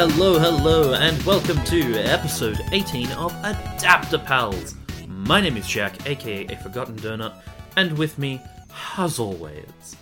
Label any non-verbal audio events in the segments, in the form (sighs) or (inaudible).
Hello, hello, and welcome to episode 18 of Adapter Pals. My name is Jack, aka A Forgotten Donut, and with me, as always,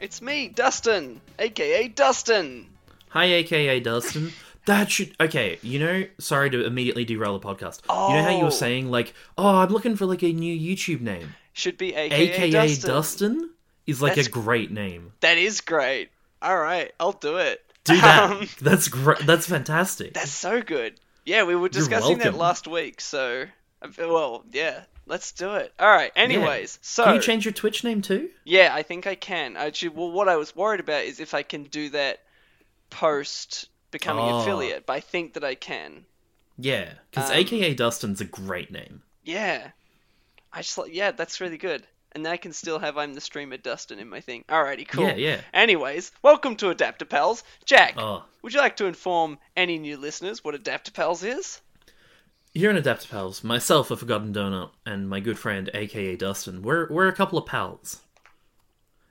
It's me, Dustin, aka Dustin. hi, aka Dustin. That should okay. You know, sorry to immediately derail the podcast. You know how you Oh. were saying like, oh, I'm looking for like a new YouTube name. Should be aka, AKA Dustin. Dustin, is like That's- a great name. That is great. All right, I'll do it. Do that. Um, (laughs) that's great. That's fantastic. that's so good. Yeah, we were discussing that last week. So, well, yeah, let's do it. All right. Anyways, so Can you change your Twitch name too? yeah, I think I can. Actually, well, what I was worried about is if I can do that post becoming Oh. affiliate. But I think that I can. Yeah, because Um, AKA Dustin's a great name. Yeah. I just like yeah, that's really good. And then I can still have I'm the streamer Dustin in my thing. Alrighty, cool. Yeah, yeah. Anyways, welcome to Adapter Pals. Jack, Oh, would you like to inform any new listeners what Adapter Pals is? here in Adapter Pals, myself, a Forgotten Donut, and my good friend AKA Dustin, we're we're a couple of pals,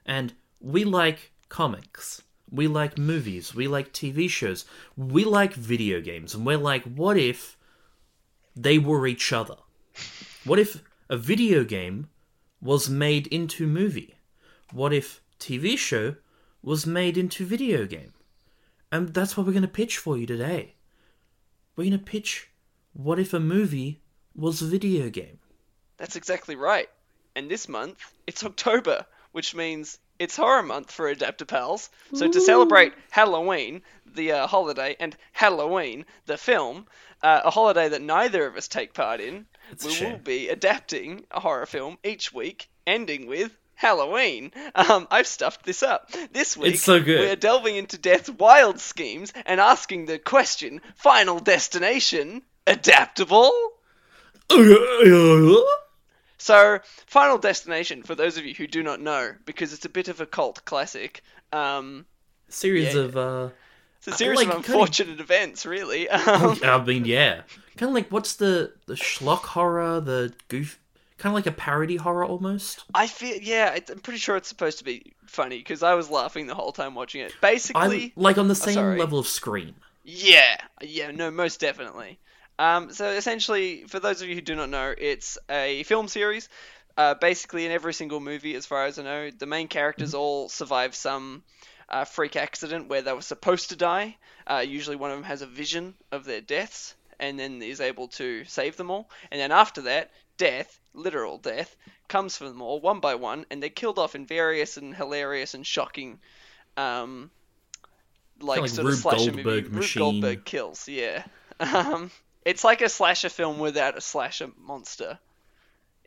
and we like comics. We like movies. We like TV shows. We like video games, and we're like, what if they were each other? What if a video game was made into movie? What if TV show was made into video game? And that's what we're going to pitch for you today. We're going to pitch what if a movie was a video game? That's exactly right. And this month, it's October, which means it's horror month for Adapter Pals. So to celebrate Halloween, the uh, holiday, and Halloween, the film, uh, a holiday that neither of us take part in, It's we will be adapting a horror film each week, ending with Halloween. Um, I've stuffed this up. This week, so good. we're delving into Death's wild schemes and asking the question: Final destination adaptable? So, Final Destination, for those of you who do not know, because it's a bit of a cult classic, um, Series Yeah, of uh it's a series like, of unfortunate events, really. (laughs) Um, I mean, yeah. Kind of like what's the the schlock horror, the goof kind of like a parody horror almost. I feel, yeah, I'm pretty sure it's supposed to be funny because I was laughing the whole time watching it. I'm Basically, like on the same sorry. level of Scream. Yeah, yeah, no, most definitely. Um, so essentially, for those of you who do not know, it's a film series. Uh, basically, in every single movie, as far as I know, the main characters all survive some uh, freak accident where they were supposed to die. Uh, usually, one of them has a vision of their deaths and then is able to save them all. And then after that, death, literal death, comes for them all one by one, and they're killed off in various and hilarious and shocking. Um, like, like sort Rube of slasher Goldberg movie. Rube. Goldberg kills, yeah. (laughs) Um, it's like a slasher film without a slasher monster,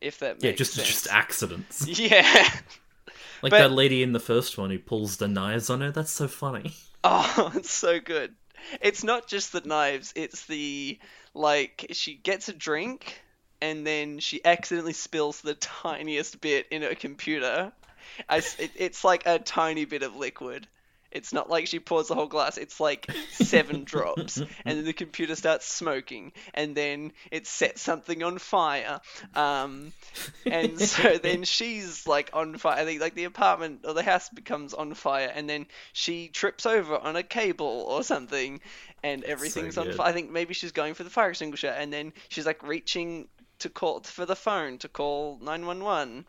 if that makes sense. Yeah, just sense. just accidents. (laughs) yeah. Like But- that lady in the first one who pulls the knives on her. That's so funny. (laughs) Oh, (laughs) it's so good. It's not just the knives, it's the like she gets a drink and then she accidentally spills the tiniest bit in her computer. I it, it's like a tiny bit of liquid. It's not like she pours the whole glass. It's like seven (laughs) drops, and then the computer starts smoking, and then it sets something on fire. Um, and (laughs) so then she's like on fire. I think like the apartment or the house becomes on fire, and then she trips over on a cable or something, and everything's on fire. I think maybe she's going for the fire extinguisher, and then she's like reaching to call for the phone to call nine one one.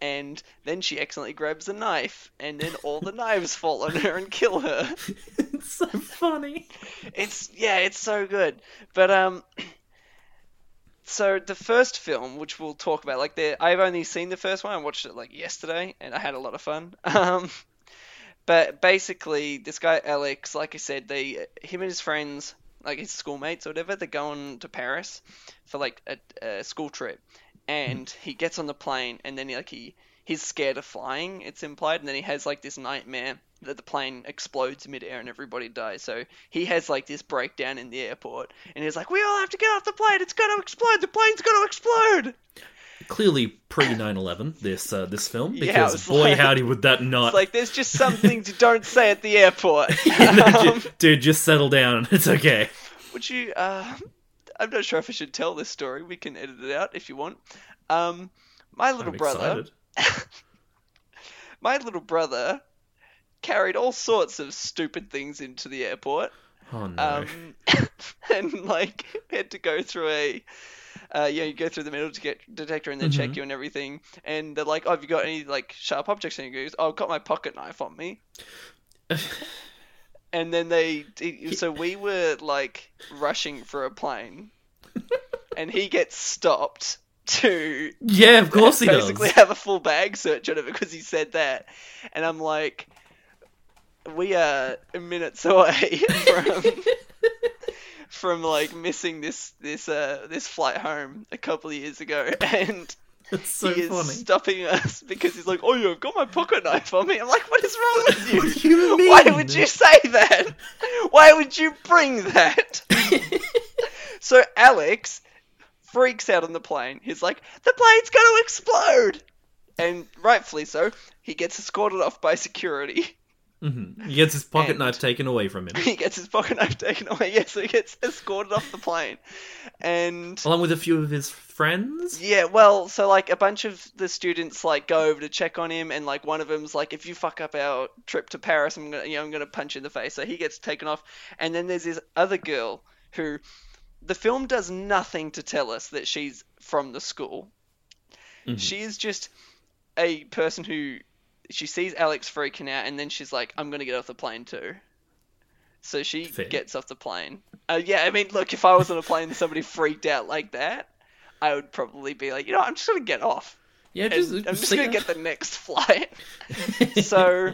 And then she accidentally grabs a knife, and then all the knives fall on her and kill her. (laughs) it's so funny. It's yeah, it's so good. But um, (clears throat) so the first film, which we'll talk about, like the I've only seen the first one. I watched it like yesterday, and I had a lot of fun. (laughs) Um, but basically, this guy Alex, like I said, they him and his friends, like his schoolmates or whatever, they're going to Paris for like a, a school trip, and he gets on the plane, and then he, like he he's scared of flying. It's implied, and then he has like this nightmare that the plane explodes midair and everybody dies. So he has like this breakdown in the airport, and he's like, "We all have to get off the plane. It's going to explode. The plane's going to explode." Clearly pre 9/11 this uh, this film because it's boy like- howdy would that not It's like there's just some things you don't say at the airport. (laughs) No, Um, ju- dude, just settle down. (laughs) It's okay. Would you? Uh, I'm not sure if I should tell this story. We can edit it out if you want. Um, my little I'm brother, (laughs) my little brother, carried all sorts of stupid things into the airport. Oh no. Um, (laughs) and like had to go through a, uh, you know, you go through the metal to get detector and then check Mhm. you and everything. And they're like, "Oh, have you got any like sharp objects?" And he goes, "Oh, I've got my pocket knife on me." (laughs) And then they, so we were like rushing for a plane, and he gets stopped to yeah, of course he basically does. have a full bag search on it because he said that, and I'm like, we are minutes (laughs) away from from like missing this this uh this flight home a couple of years ago, (laughs) and (laughs) It's so he is funny. stopping us (laughs) because he's like, oh I've got my pocket knife on me. I'm like, what is wrong with you? What do you (laughs) mean? Why would you say that? Why would you bring that? So Alex freaks out on the plane. He's like, the plane's going to explode! And rightfully so, he gets escorted off by security. Mhm. He gets his pocket And- knife taken away from him, (laughs) he gets his pocket knife taken away. (laughs) Yeah, so he gets escorted off the plane. And along with a few of his friends. yeah, well, so like a bunch of the students like go over to check on him, and like one of them's like, if you fuck up our trip to Paris, I'm gonna, you know, I'm gonna punch you in the face. So he gets taken off, and then there's this other girl who, the film does nothing to tell us that she's from the school. Mhm. She is just a person who she sees Alex freaking out, and then she's like, I'm gonna get off the plane too. So she Fair. gets off the plane. Uh, yeah, I mean, look, if I was on a plane and somebody freaked out like that, I would probably be like, you know, I'm just gonna get off. Yeah, just, I'm just gonna get the next flight. (laughs) so,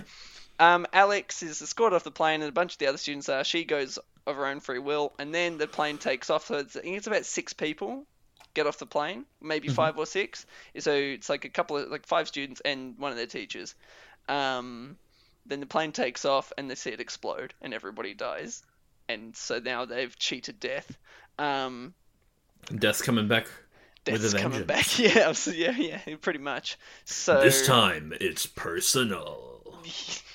um, Alex is escorted off the plane, and a bunch of the other students are. She goes of her own free will, and then the plane takes off. So it's, I think it's about six people get off the plane, maybe Mhm. five or six. So it's like a couple of like five students and one of their teachers. Um, then the plane takes off, and they see it explode, and everybody dies. And so now they've cheated death. Um, Death's coming back death's coming vengeance. back. (laughs) Yeah, yeah, yeah, pretty much. So This time it's personal. (laughs)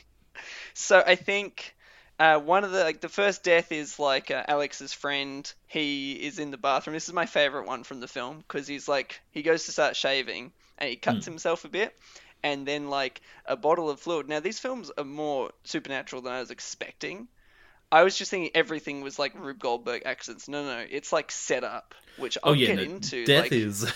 So I think uh, one of the like the first death is like uh, Alex's friend. He is in the bathroom. This is my favorite one from the film because he's like he goes to start shaving and he cuts Hmm. himself a bit, and then like a bottle of fluid. Now these films are more supernatural than I was expecting. I was just thinking everything was like Rube Goldberg accidents. No, no, no. it's like set up, which I'll Oh yeah, get no, into. death like, is.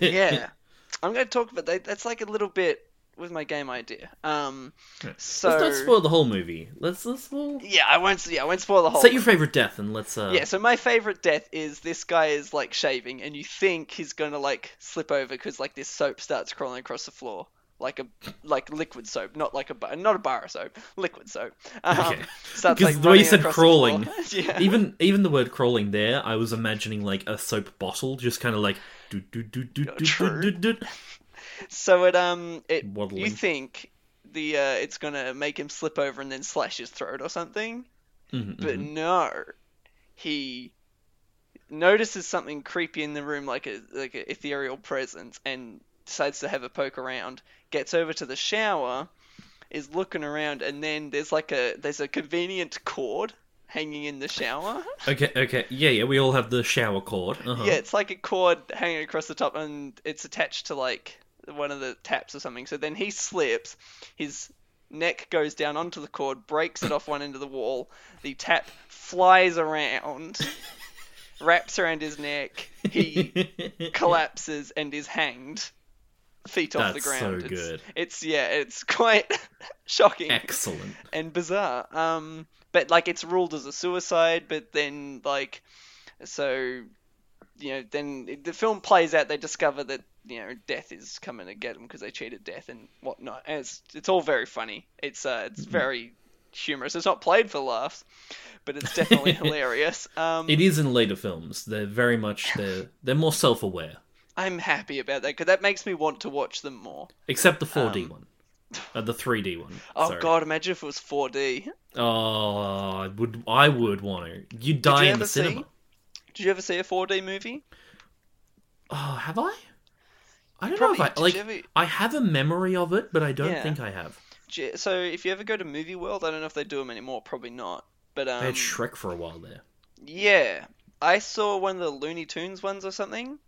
yeah, (laughs) I'm going to talk about that. That's like a little bit with my game idea. Um, so Let's not spoil the whole movie. Let's let's spoil. yeah, I won't. Yeah, I won't spoil the whole. Set your favorite death and let's. Uh, yeah, so my favorite death is this guy is like shaving, and you think he's gonna like slip over because like this soap starts crawling across the floor, like a like liquid soap, not like a bar, not a bar of soap, liquid soap. Um, Okay. (laughs) Because like, the way you said crawling, (laughs) yeah. even even the word crawling there, I was imagining like a soap bottle, just kind of like do do do do do do do. So it um it you think the uh, it's gonna make him slip over and then slash his throat or something, Mhm, but mhm. no, he notices something creepy in the room, like a like an ethereal presence, and decides to have a poke around. Gets over to the shower, is looking around, and then there's like a there's a convenient cord hanging in the shower. (laughs) Okay, okay, yeah, yeah. We all have the shower cord. Uh-huh. Yeah, it's like a cord hanging across the top, and it's attached to like one of the taps or something. So then he slips, his neck goes down onto the cord, breaks it off one end of the wall. The tap flies around, (laughs) wraps around his neck. He (laughs) collapses and is hanged, feet off the That's ground. so It's- good. It's yeah, it's quite (laughs) shocking Excellent. and bizarre. Um, but like it's ruled as a suicide, but then like, so, you know, then the film plays out. They discover that you know death is coming to get them because they cheated death and whatnot. And it's it's all very funny. It's uh, it's very humorous. It's not played for laughs, but it's definitely (laughs) hilarious. Um, It is in later films. They're very much they're they're more self-aware, I'm happy about that because that makes me want to watch them more. except the 4D Um, one, uh, the 3D one. (laughs) Oh Sorry. god, imagine if it was 4D. Oh, I would I would want to? You die you in the cinema. see- Did you ever see a 4D movie? Oh, have I? I don't Probably- know if I like. ever- I have a memory of it, but I don't Yeah. think I have. So if you ever go to Movie World, I don't know if they do them anymore. Probably not. But um, I had Shrek for a while there. yeah, I saw one of the Looney Tunes ones or something.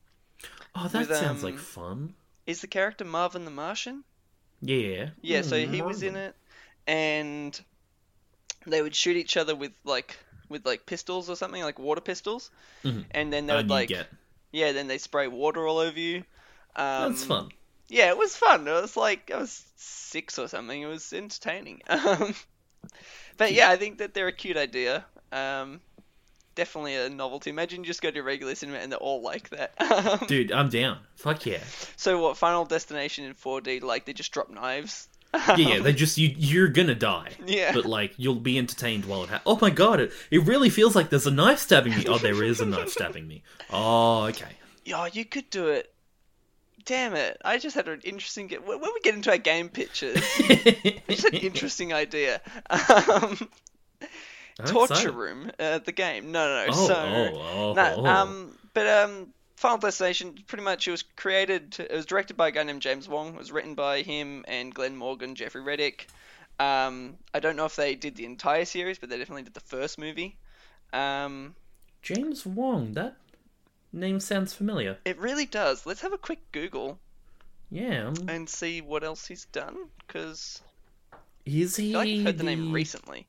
Oh, that With, sounds um, like fun. Is the character Marvin the Martian? Yeah. Yeah, so Hmm, he was in it, and they would shoot each other with like with like pistols or something, like water pistols, Mhm. and then they would you like get yeah, then they spray water all over you. Um, that's fun. Yeah, it was fun. It was like I was six or something. It was entertaining. (laughs) Um, but yeah, I think that they're a cute idea. Um, definitely a novelty. Imagine you just go to regular cinema and they're all like that. (laughs) Um, Dude, I'm down. Fuck yeah. So what? Final Destination in 4D, like they just drop knives. Yeah, yeah, they (laughs) just you you're gonna die. Yeah. But like you'll be entertained while it happens. Oh my god, it it really feels like there's a knife stabbing me. Oh, there is a knife stabbing me. Oh, okay. Yeah, you could do it. Damn it! I just had an interesting. When we get into our game pitches, it's (laughs) an interesting idea. Um, Torture excited. Room, uh, the game. No, no, no. Oh, so, oh, oh, no, oh. um, but um, Final Destination, pretty much, it was created. It was directed by a guy named James Wong. It was written by him and Glenn Morgan, Jeffrey Reddick. Um, I don't know if they did the entire series, but they definitely did the first movie. Um, James Wong. That name sounds familiar. it really does. Let's have a quick Google Yeah. um, and see what else he's done, because Is he? feel like heard the name recently.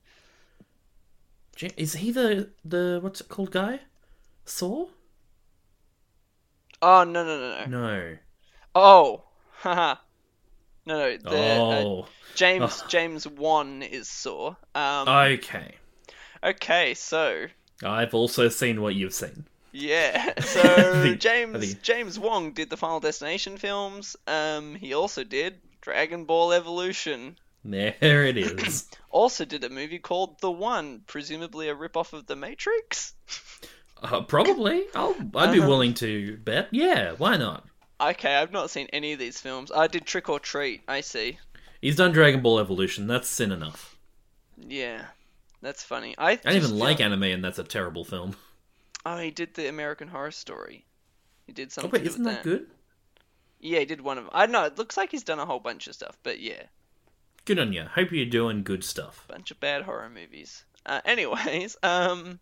Is he the the what's it called guy? Saw? Oh no no no no! No. Oh, (laughs) haha. No no. The, uh, oh. James (laughs) James Wan is Saw. Um, Okay. okay, so I've also seen what you've seen. Yeah, (laughs) so The- James the- James Wong did the Final Destination films. Um, he also did Dragon Ball Evolution. There it is. (clears throat) Also did a movie called The One, presumably a rip-off of The Matrix. uh, probably. I'll, I'd be Uh-huh. willing to bet. Yeah, why not? Okay, I've not seen any of these films. I did Trick or Treat. I see. He's done Dragon Ball Evolution. That's sin enough. Yeah, that's funny. I, I don't even like anime, and that's a terrible film. Oh, he did the American Horror Story. He did Oh, something. wait, to isn't with that good? Yeah, he did one of. I don't know. It looks like he's done a whole bunch of stuff, but yeah, Good on you. Hope you're doing good stuff. bunch of bad horror movies. Uh, (laughs) anyways, um,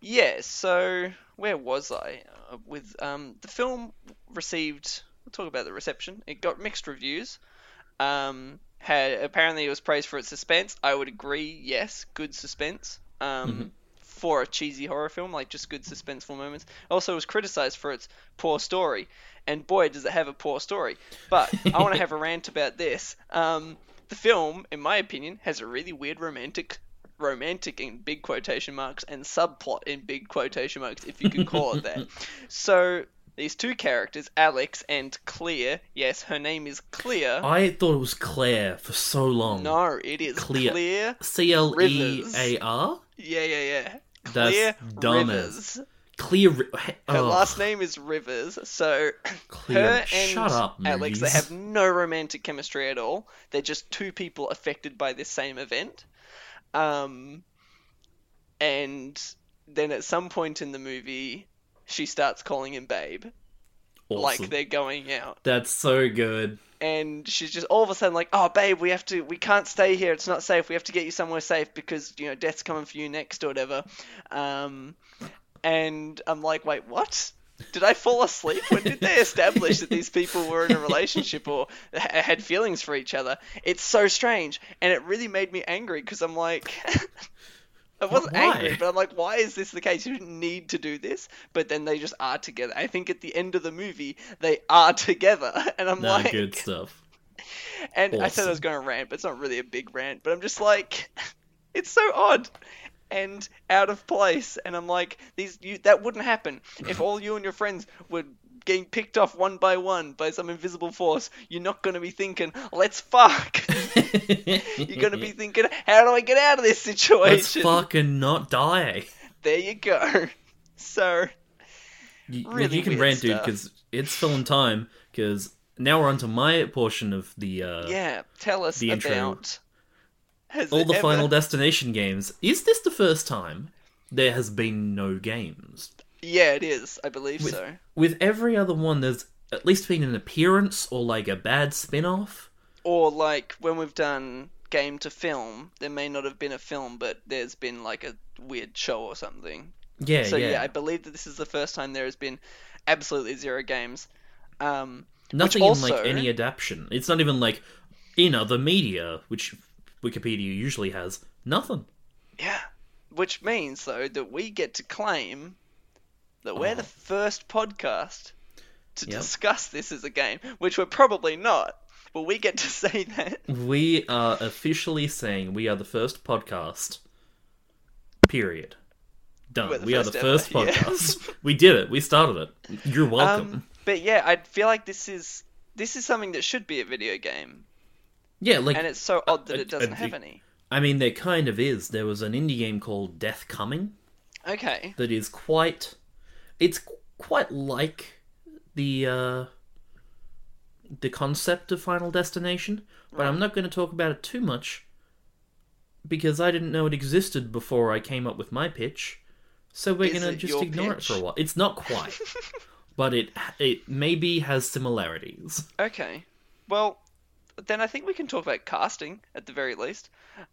yeah. So where was I uh, with um the film received? We'll talk about the reception. It got mixed reviews. Um, had apparently it was praised for its suspense. I would agree. Yes, good suspense. Um. For a cheesy horror film, like just good suspenseful moments. Also, it was criticized for its poor story, and boy, does it have a poor story. But I want to have a (laughs) rant about this. Um, the film, in my opinion, has a really weird romantic, romantic in big quotation marks, and subplot in big quotation marks, if you can call it that. (laughs) So these two characters, Alex and Clear. Yes, her name is Clear. I thought it was Claire for so long. no, it is Clear. Clear. C L E A R? Yeah, yeah, yeah. That's Clear dumb Rivers. Clear. Her oh, last name is Rivers, so Clear. her and Shut up, Alex, they have no romantic chemistry at all. They're just two people affected by this same event. Um, and then at some point in the movie, she starts calling him babe, Awesome. like they're going out. That's so good. And she's just all of a sudden like, "Oh, babe, we have to, we can't stay here. It's not safe. We have to get you somewhere safe because you know death's coming for you next or whatever." Um, and I'm like, "Wait, what?" Did I fall asleep? When did they establish that these people were in a relationship or had feelings for each other? It's so strange, and it really made me angry because I'm like, (laughs) I wasn't Why? angry, but I'm like, why is this the case? You didn't need to do this, but then they just are together. I think at the end of the movie, they are (laughs) together, and I'm No, like, good stuff. (laughs) and I said I was going to rant, but it's not really a big rant. But I'm just like, (laughs) it's so odd and out of place. And I'm like, these you, that wouldn't happen if all you and your friends were getting picked off one by one by some invisible force. You're not going to be thinking, let's fuck. (laughs) You're going to be (laughs) thinking, how do I get out of this situation? Let's fucking not die. There you go. (laughs) So You, Really you can rant, dude, because it's filling time. Because now we're on to my portion of the uh, yeah, tell us the intro. all the ever- Final Destination games. Is this the first time there has been no games? Yeah, it is. I believe With- so. With every other one, there's at least been an appearance or like a bad spin-off. or like when we've done game to film, there may not have been a film, but there's been like a weird show or something. Yeah, so yeah. yeah. I believe that this is the first time there has been absolutely zero games. Um, Nothing also- in like any adaptation. It's not even like in other media, which Wikipedia usually has. Nothing. yeah, which means though that we get to claim that we're the Oh. first podcast to Yep. discuss this as a game, which we're probably not. But we get to (laughs) say that. We are officially saying we are the first podcast. Period. Done. The we first the ever, first (laughs) yeah. podcast. we did it. We started it. You're welcome. Um, but yeah, I feel like this is this is something that should be a video game, yeah, like and it's so odd that uh, it doesn't uh, have any. I mean, there kind of is. There was an indie game called Death Coming Okay. that is quite. It's quite like the uh, the concept of Final Destination, but I'm not going to talk about it too much because I didn't know it existed before I came up with my pitch. So we're Is going to it just your ignore pitch? it for a while. It's not quite, (laughs) but it it maybe has similarities. Okay. Well, then I think we can talk about casting at the very least.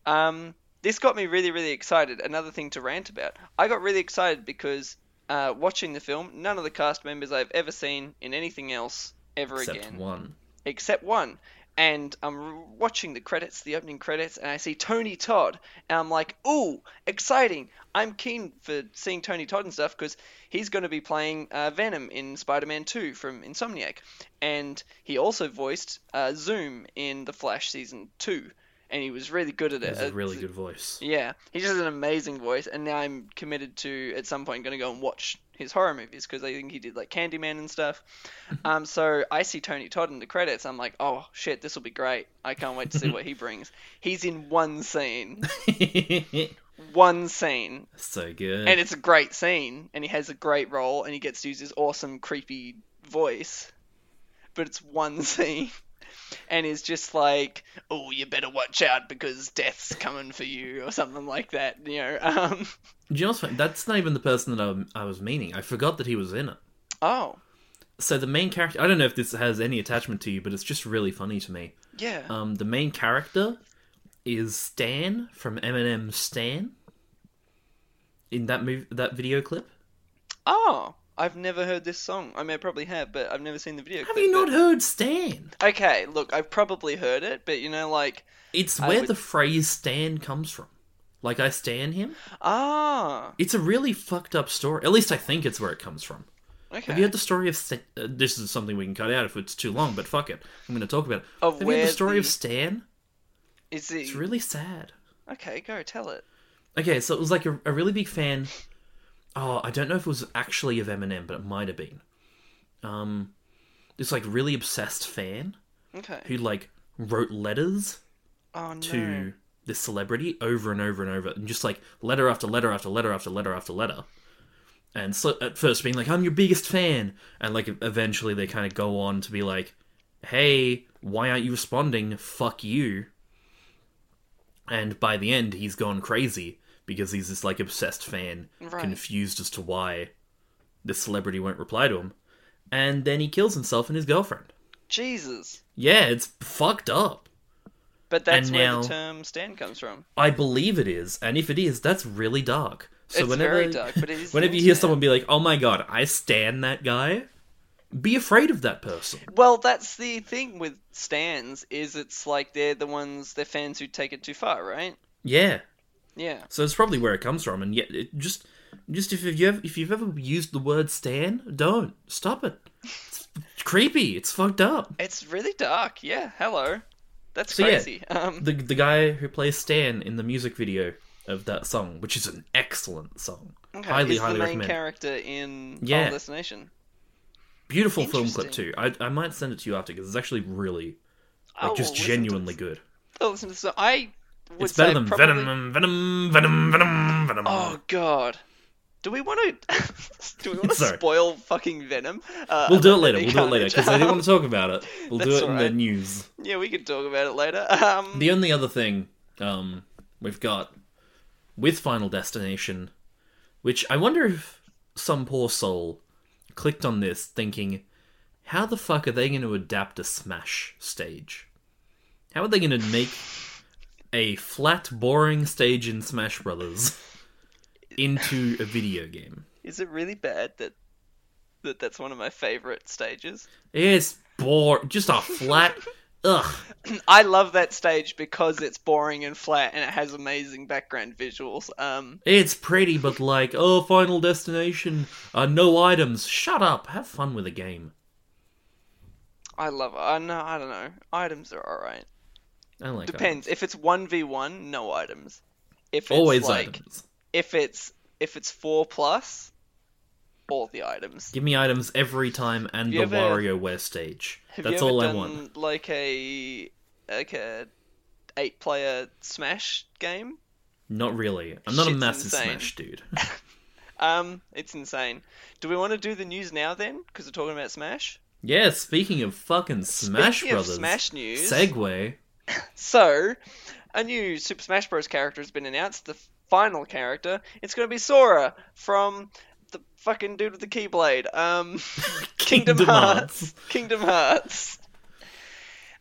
Um, this got me really, really excited. Another thing to rant about. I got really excited because uh, watching the film, none of the cast members I've ever seen in anything else ever Except again, one. except one. And I'm watching the credits, the opening credits, and I see Tony Todd, and I'm like, "Ooh, exciting! I'm keen for seeing Tony Todd and stuff because he's going to be playing uh, Venom in Spider-Man 2 from Insomniac, and he also voiced uh, Zoom in The Flash season two, and he was really good at it. It's a really good voice. yeah, he just has an amazing voice, and now I'm committed to at some point going to go and watch his horror movies because I think he did like Candyman and stuff. (laughs) um, so I see Tony Todd in the credits. I'm like, oh shit, this will be great. I can't wait to see what he (laughs) brings. He's in one scene, (laughs) one scene, so good. and it's a great scene, and he has a great role, and he gets to use his awesome creepy voice, but it's one scene. And is just like, oh, you better watch out because death's coming for you, or something like that. You know. (laughs) Um, Do you know what's? That's not even the person that I, I was meaning. I forgot that he was in it. oh, So the main character, I don't know if this has any attachment to you, but it's just really funny to me. yeah. Um, the main character is Stan from Eminem Stan. In that move, that video clip. oh, I've never heard this song. I mean, I probably have, but I've never seen the video. Have clip, you not but- heard Stan? Okay, look, I've probably heard it, but you know, like, It's I where would- the phrase "Stan" comes from. Like I stan him. ah, It's a really fucked up story. At least I think it's where it comes from. okay. Have you heard the story of Stan? Uh, this is something we can cut out if it's too long, but fuck it. I'm going to talk about it. Of Have you heard the story of the- Stan? Is it It's really sad. okay? Go tell it. Okay, so it was like a, a really big fan. Oh, I don't know if it was actually of Eminem, but it might have been. Um, this like really obsessed fan Okay. who like wrote letters Oh no. to this celebrity over and over and over, and just like letter after letter after letter after letter after letter. And so at first being like, "I'm your biggest fan," and like eventually they kind of go on to be like, "Hey, why aren't you responding? Fuck you." And by the end, he's gone crazy because he's this like obsessed fan, Right. confused as to why this celebrity won't reply to him, and then he kills himself and his girlfriend. Jesus. Yeah, it's fucked up. But that's And where now- the term "stan" comes from. I believe it is, and if it is, that's really dark. So It's whenever, very dark, but it is whenever you hear someone be like, "Oh my god, I stand that guy," be afraid of that person. Well, that's the thing with stands is it's like they're the ones they're fans who take it too far, right? Yeah, Yeah. so it's probably where it comes from, and yet it just, just if you have, if you've ever used the word "stan," don't stop it. It's creepy. It's fucked up. It's really dark. Yeah. Hello. That's So, yeah, crazy. um, The the guy who plays Stan in the music video of that song, which is an excellent song, okay, highly is highly the main recommend. character in Yeah. Final Destination. Beautiful film clip too. I I might send it to you after because it's actually really like Oh, just genuinely good. Oh, listen to. I It's better than probably... Venom, Venom, Venom, Venom, Venom. Oh God. Do we want to? (laughs) do we want to spoil fucking Venom? Uh, we'll do it later. We'll do it later because I didn't want to talk about it. (laughs) We'll do it in the news. Yeah, we can talk about it later. Um, The only other thing um, we've got with Final Destination, which I wonder if some poor soul clicked on this thinking, how the fuck are they going to adapt a Smash stage? How are they going to make a flat, boring stage in Smash Brothers into a video game? is it really bad that that that's one of my favorite stages? It's bore just a flat, (laughs) Ugh. I love that stage because it's boring and flat and it has amazing background visuals. Um, It's pretty, but like, oh, Final Destination, uh, no items. Shut up. Have fun with the game. I love it. I know. I don't know. Items are alright. I like Depends. If it's one v one, no items. If it's Always like, items. if it's if it's four plus, all the items. Give me items every time and the ever- WarioWare stage. That's all I want. like a like a eight player Smash game? Not really. I'm not a massive insane. Smash dude. (laughs) (laughs) Um, it's insane. Do we want to do the news now then? Because we're talking about Smash. yeah, speaking of fucking Smash Speaking Brothers. Smash news. segue. So, a new Super Smash Bros. character has been announced. The final character. It's going to be Sora from the fucking dude with the Keyblade. Um, (laughs) Kingdom, Kingdom Hearts. Hearts. Kingdom Hearts.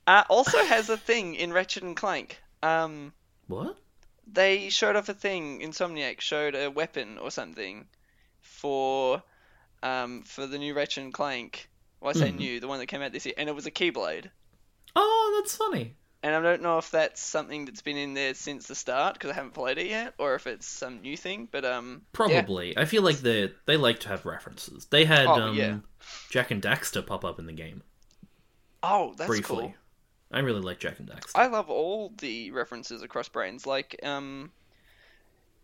Uh, also has a thing in Ratchet and Clank. Um, What? they showed off a thing. Insomniac showed a weapon or something for um, for the new Ratchet and Clank. Well, I say Mhm. new, the one that came out this year, and it was a Keyblade. Oh, that's funny. And I don't know if that's something that's been in there since the start because I haven't played it yet, or if it's some new thing. But um, yeah. Probably. I feel like they they like to have references. They had Oh, um, yeah. Jak and Daxter pop up in the game Oh, that's briefly. cool. I really like Jak and Daxter. I love all the references across brains. Like um,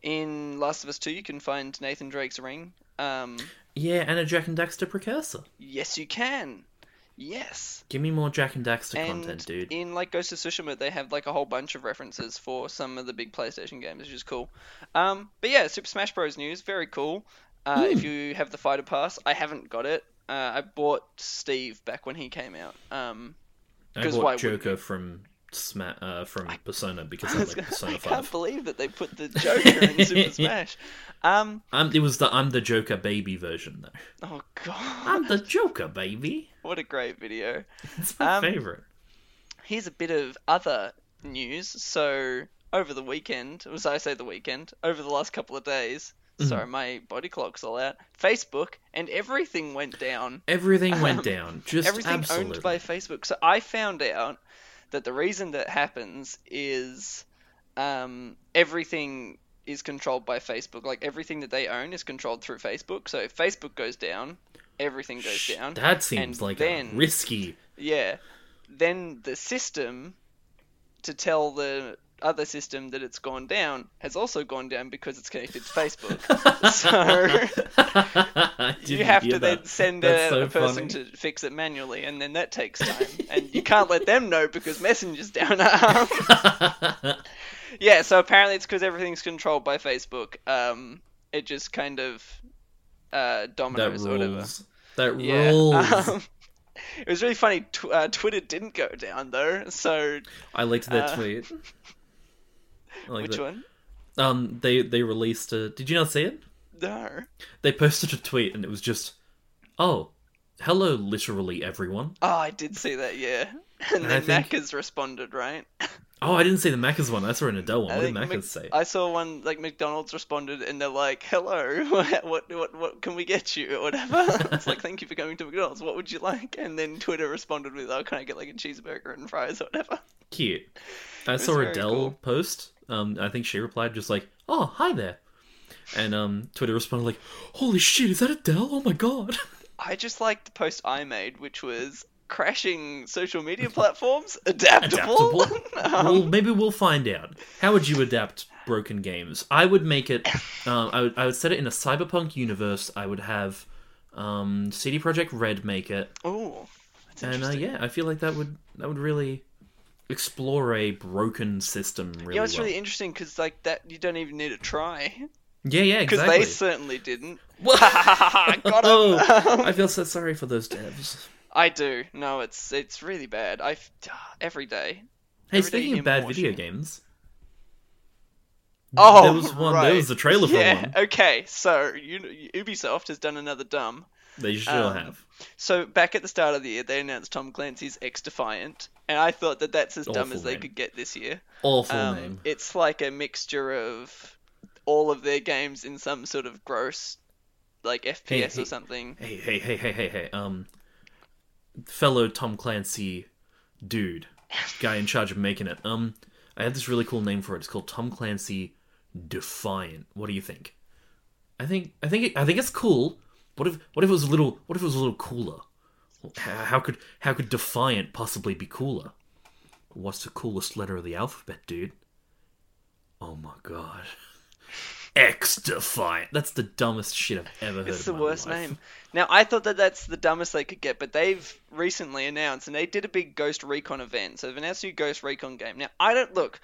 in Last of Us Two, you can find Nathan Drake's ring. Um, Yeah, and a Jak and Daxter precursor. yes, you can. Yes. Give me more Jak and Daxter And content, dude. in like Ghost of Tsushima, they have like a whole bunch of references for some of the big PlayStation games, which is cool. Um, but yeah, Super Smash Bros. news, very cool. Uh, If Hmm. you have the Fighter Pass, I haven't got it. Uh, I bought Steve back when he came out. Um, I bought why Joker from Sma- uh, from Persona because (laughs) I, I was like gonna- Persona I can't believe that they put the (laughs) Joker in Super (laughs) Smash. Um, I'm, it was the I'm the Joker baby version though. oh god, I'm the Joker baby. What a great video. (laughs) It's my Um, favorite. Here's a bit of other news. So over the weekend, was I say the weekend? Over the last couple of days. Mm-hmm. Sorry, my body clock's all out. Facebook and everything went down. Everything went um, down. Just everything absolutely. owned by Facebook. So I found out that the reason that happens is um, everything is controlled by Facebook. Like everything that they own is controlled through Facebook. So if Facebook goes down, everything goes down. That seems And like then- risky. Yeah. Then the system to tell the other system that it's gone down has also gone down because it's connected to Facebook. (laughs) I you have to then send a, so a person funny. to fix it manually, and then that takes time. and you can't let them know because Messenger's down. (laughs) Yeah, so apparently it's because everything's controlled by Facebook. Um, it just kind of uh, that dominoes or whatever. That Yeah. rules. Um, (laughs) it was really funny. Tw- uh, Twitter didn't go down though. So I liked that uh, tweet. (laughs) Like which that. one? Um, they they released a. Did you not see it? No. They posted a tweet and it was just, oh, hello, literally everyone. Oh, I did see that. Yeah. (laughs) And I then think- Macca's responded, right? Oh, I didn't see the Macca's one. I saw an Adele one. I What did Macca's Mc- say? I saw one like McDonald's responded, and they're like, "Hello, (laughs) what what what, can we get you or whatever?" (laughs) it's like, "Thank you for coming to McDonald's. What would you like?" And then Twitter responded with, "Oh, can I get like a cheeseburger and fries or whatever?" Cute. (laughs) I saw Adele cool. post. Um, I think she replied just like, "Oh, hi there," and um, Twitter responded like, "Holy shit, is that Adele? Oh my god!" I just liked the post I made, which was crashing social media platforms adaptable. Adaptable? Um, (laughs) well, maybe we'll find out. How would you adapt broken games? I would make it. Um, I would. I would set it in a cyberpunk universe. I would have um, CD Projekt Red make it, that's and uh, yeah, I feel like that would that would really explore a broken system really yeah, it's well. really interesting because like that you don't even need to try Yeah, yeah, because exactly. they certainly didn't. (laughs) Got (laughs) Oh. I feel so sorry for those devs. I do. No, it's it's really bad. I (sighs) every day. Hey, Every day speaking you of bad video games, Oh, there was one. There was a trailer for yeah. one. Okay, so you, Ubisoft has done another dumb. They sure Um, have. So back at the start of the year, they announced Tom Clancy's X Defiant, and I thought that that's as dumb Awful as they could get this year. Awful Um, name. It's like a mixture of all of their games in some sort of gross, like FPS hey. or something. Hey, hey, hey, hey, hey, hey. Um, fellow Tom Clancy dude. guy in charge of making it. Um, I had this really cool name for it. It's called Tom Clancy Defiant. What do you think? I think I think it, I think it's cool. What if what if it was a little what if it was a little cooler? How could how could Defiant possibly be cooler? What's the coolest letter of the alphabet, dude? Oh my god. (laughs) X Defiant. That's the dumbest shit I've ever heard. It's the worst life. name. Now, I thought that that's the dumbest they could get, but they've recently announced, and they did a big Ghost Recon event. So they've announced a new Ghost Recon game. Now, I don't look.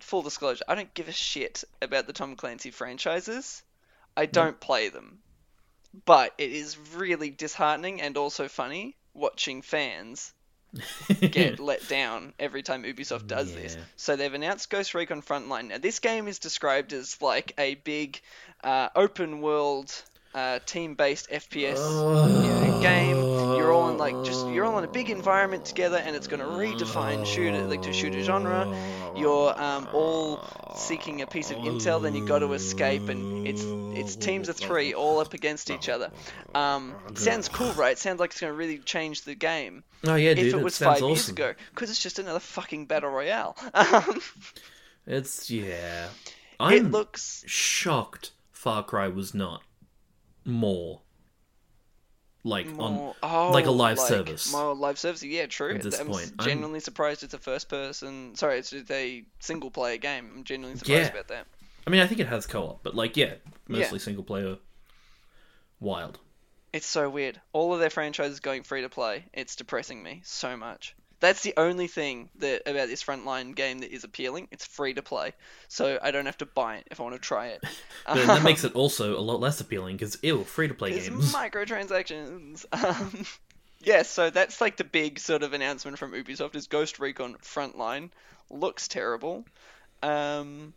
Full disclosure, I don't give a shit about the Tom Clancy franchises. I don't play them, but it is really disheartening and also funny watching fans get (laughs) let down every time Ubisoft does this. So they've announced Ghost Recon Frontline. Now this game is described as like a big uh, open world uh, team-based FPS you know, game. You're all in like just you're all in a big environment together, and it's going to redefine shooter like to shooter genre. You're um, all seeking a piece of intel, then you got to escape, and it's it's teams of three all up against each other. Um, sounds cool, right? Sounds like it's going to really change the game Oh yeah, dude. if it was sounds five years awesome. ago, because it's just another fucking battle royale. Um, (laughs) It's yeah. I'm looks shocked Far Cry was not more like on oh, like a oh, live service. More live service, yeah, true. At this I'm point, I'm- genuinely surprised it's a first person. Sorry, it's a single player game. I'm genuinely surprised Yeah. about that. I mean, I think it has co-op, but like yeah, mostly single player. Wild. It's so weird. All of their franchises going free to play. It's depressing me so much. That's the only thing that about this frontline game that is appealing. It's free to play, so I don't have to buy it if I want to try it. (laughs) But that makes it also a lot less appealing because ew, free to play games. (laughs) microtransactions. (laughs) Um, yeah, so that's like the big sort of announcement from Ubisoft is Ghost Recon Frontline. Looks terrible. Um,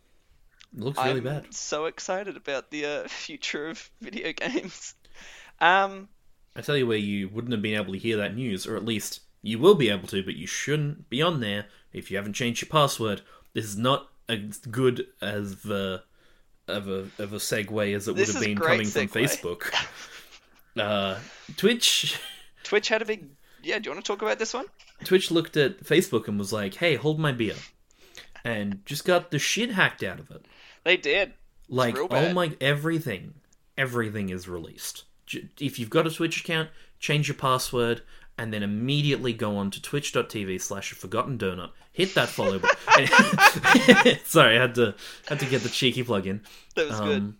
looks really I'm bad. so excited about the uh, future of video games. Um, I tell you where you wouldn't have been able to hear that news, or at least you will be able to, but you shouldn't be on there if you haven't changed your password. This is not as good as the of a of a segue as it would have been coming from. Facebook. (laughs) Uh, Twitch (laughs) Twitch had a big. Yeah, do you want to talk about this one? Twitch looked at Facebook and was like, "Hey, hold my beer," and just got the shit hacked out of it. They did. Like, oh my, everything, everything is released. If you've got a Twitch account, change your password, and then immediately go on to twitch.tv slash forgotten donut. Hit that follow button. (laughs) (laughs) Sorry, I had to had to get the cheeky plug in. That was good. Um,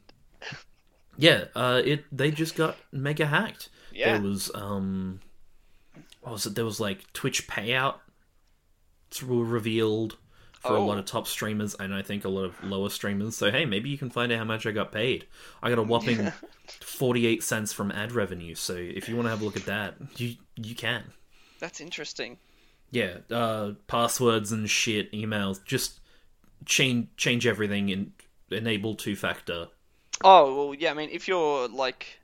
yeah, uh, it they just got mega hacked. Yeah. There was um, what was it? There was like Twitch payout were revealed for a Oh. lot of top streamers and I think a lot of lower streamers. So hey, maybe you can find out how much I got paid. I got a whopping forty eight cents from ad revenue. So if you want to have a look at that, you you can. That's interesting. Yeah, uh, passwords and shit, emails, just change change everything and enable two factor. Oh well, yeah. I mean, if you're like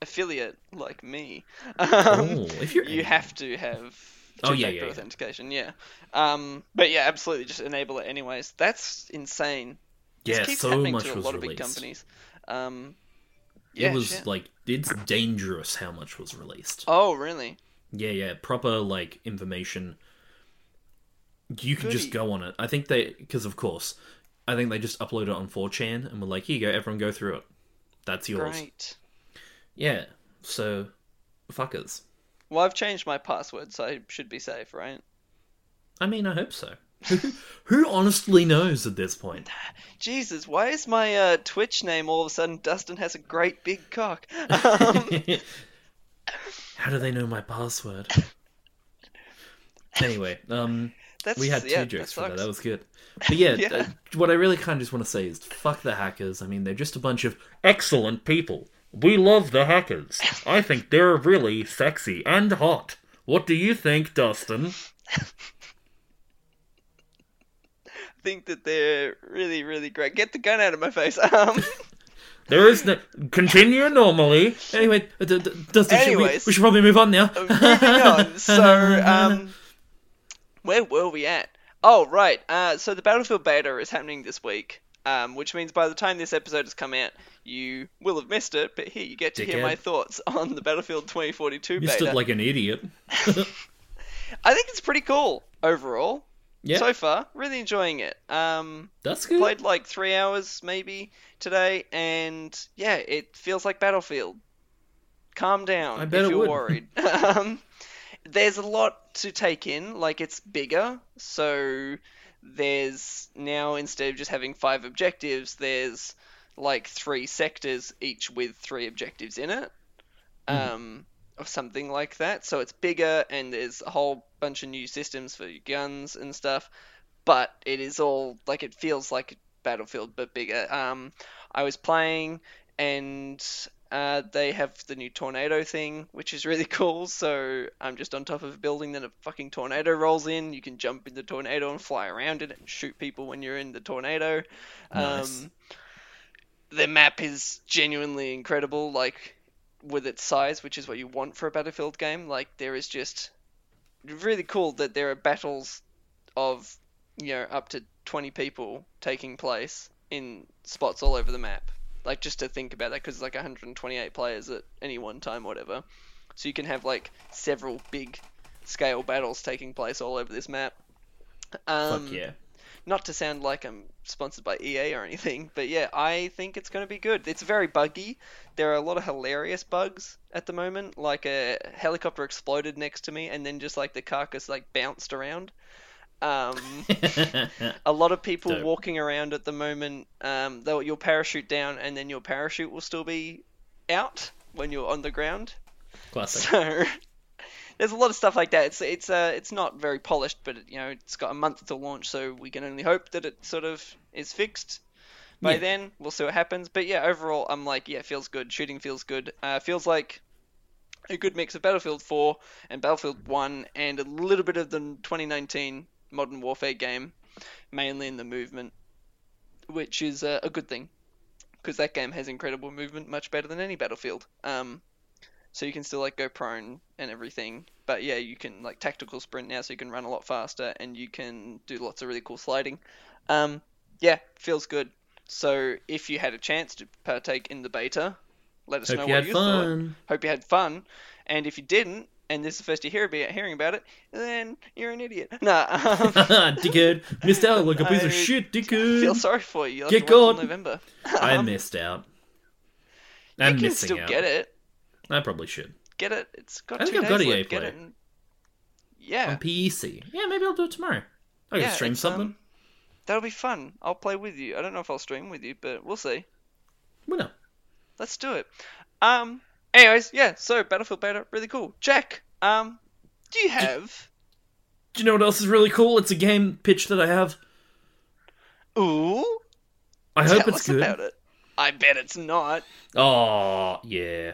affiliate like me, (laughs) um, Oh, if you're you have to have Oh, yeah, yeah, authentication. Yeah. Um, but yeah, absolutely, just enable it anyways. That's insane. This Yeah, keeps so happening much to a was lot of big released. companies. Um, yeah, it was shit. like it's dangerous how much was released. Oh, really? Yeah, yeah, proper like information. You can just go on it. I think they because of course, I think they just upload it on 4chan and were like, "Here you go, everyone go through it. That's yours." Great. Yeah. So, fuckers. Well, I've changed my password, so I should be safe, right? I mean, I hope so. Who honestly knows at this point? Jesus, why is my uh, Twitch name all of a sudden Dustin has a great big cock? Um, (laughs) How do they know my password? Anyway, um, that's, we had two yeah, jokes that for that. That was good. But yeah, (laughs) Yeah. uh, what I really kind of just want to say is fuck the hackers. I mean, they're just a bunch of excellent people. We love the hackers. I think they're really sexy and hot. What do you think, Dustin? (laughs) think that they're really, really great. Get the gun out of my face. (laughs) Um, (laughs) There is no continue normally. Anyway, uh, d- d- Dustin, should we, Anyways. we should probably move on now. moving on. So, um, where were we at? Oh, right. Uh, so the Battlefield beta is happening this week, um, which means by the time this episode has come out, you will have missed it. But here, you get to hear my thoughts (laughs) on the Battlefield 2042 you beta. stood like an idiot. (laughs) (laughs) I think it's pretty cool overall. Yeah. So far, really enjoying it. Um, That's good. played like three hours maybe today, and yeah, it feels like Battlefield. Calm down I bet if it you're would. worried. um, there's a lot to take in. Like it's bigger, so there's now instead of just having five objectives, there's like three sectors, each with three objectives in it, Mhm. um, or something like that. So it's bigger, and there's a whole bunch of new systems for guns and stuff. But it is all like it feels like a Battlefield, but bigger. Um, I was playing, and uh, they have the new tornado thing, which is really (laughs) cool. So I'm just on top of a building, then a fucking tornado rolls in. You can jump in the tornado and fly around it and shoot people when you're in the tornado. Nice. Um, the map is genuinely incredible, like with its size, which is what you want for a Battlefield game. Like there is just really cool that there are battles of you know up to 20 people taking place in spots all over the map. Like just to think about that, because like 128 players at any one time, whatever. So you can have like several big scale battles taking place all over this map. Um, Fuck yeah. Not to sound like I'm sponsored by EA or anything, but yeah, I think it's going to be good. It's very buggy. There are a lot of hilarious bugs at the moment, like a helicopter exploded next to me and then just like the carcass like bounced around. Um, (laughs) a lot of people Dope. walking around at the moment, um, they'll, you'll parachute down and then your parachute will still be out when you're on the ground. Classic. So there's a lot of stuff like that. It's it's uh it's not very polished, but it, you know it's got a month to launch, so we can only hope that it sort of is fixed by Yeah. then. We'll see what happens. But yeah, overall, I'm like, yeah, it feels good. Shooting feels good. Uh, feels like a good mix of Battlefield 4 and Battlefield 1, and a little bit of the 2019 Modern Warfare game, mainly in the movement, which is uh, a good thing because that game has incredible movement, much better than any Battlefield. Um, so you can still like go prone and everything, but yeah, you can like tactical sprint now, so you can run a lot faster and you can do lots of really cool sliding. Um, yeah, feels good. So if you had a chance to partake in the beta, let us know Hope you what you thought. fun. Hope you had fun, and if you didn't, and this is the first you hear about hearing about it, then you're an idiot. (laughs) Nah, um, (laughs) dickhead. Missed out like a piece of shit, I dickhead. feel sorry for you. You'll Get to wait till God. November. I (laughs) missed out. you I'm can missing still out. get it. I probably should. Get it. It's got I think I've got EA left. Get it. Yeah. On PEC. Yeah, maybe I'll do it tomorrow. I can yeah, stream something. um, that'll be fun. I'll play with you. I don't know if I'll stream with you, but we'll see. Well, no. Let's do it. Um. Anyways, yeah. So Battlefield beta, really cool. Jack. Um. Do you have? Do you know what else is really cool? It's a game pitch that I have. Ooh. I hope tell it's us good. about it. I bet it's not. Oh, yeah.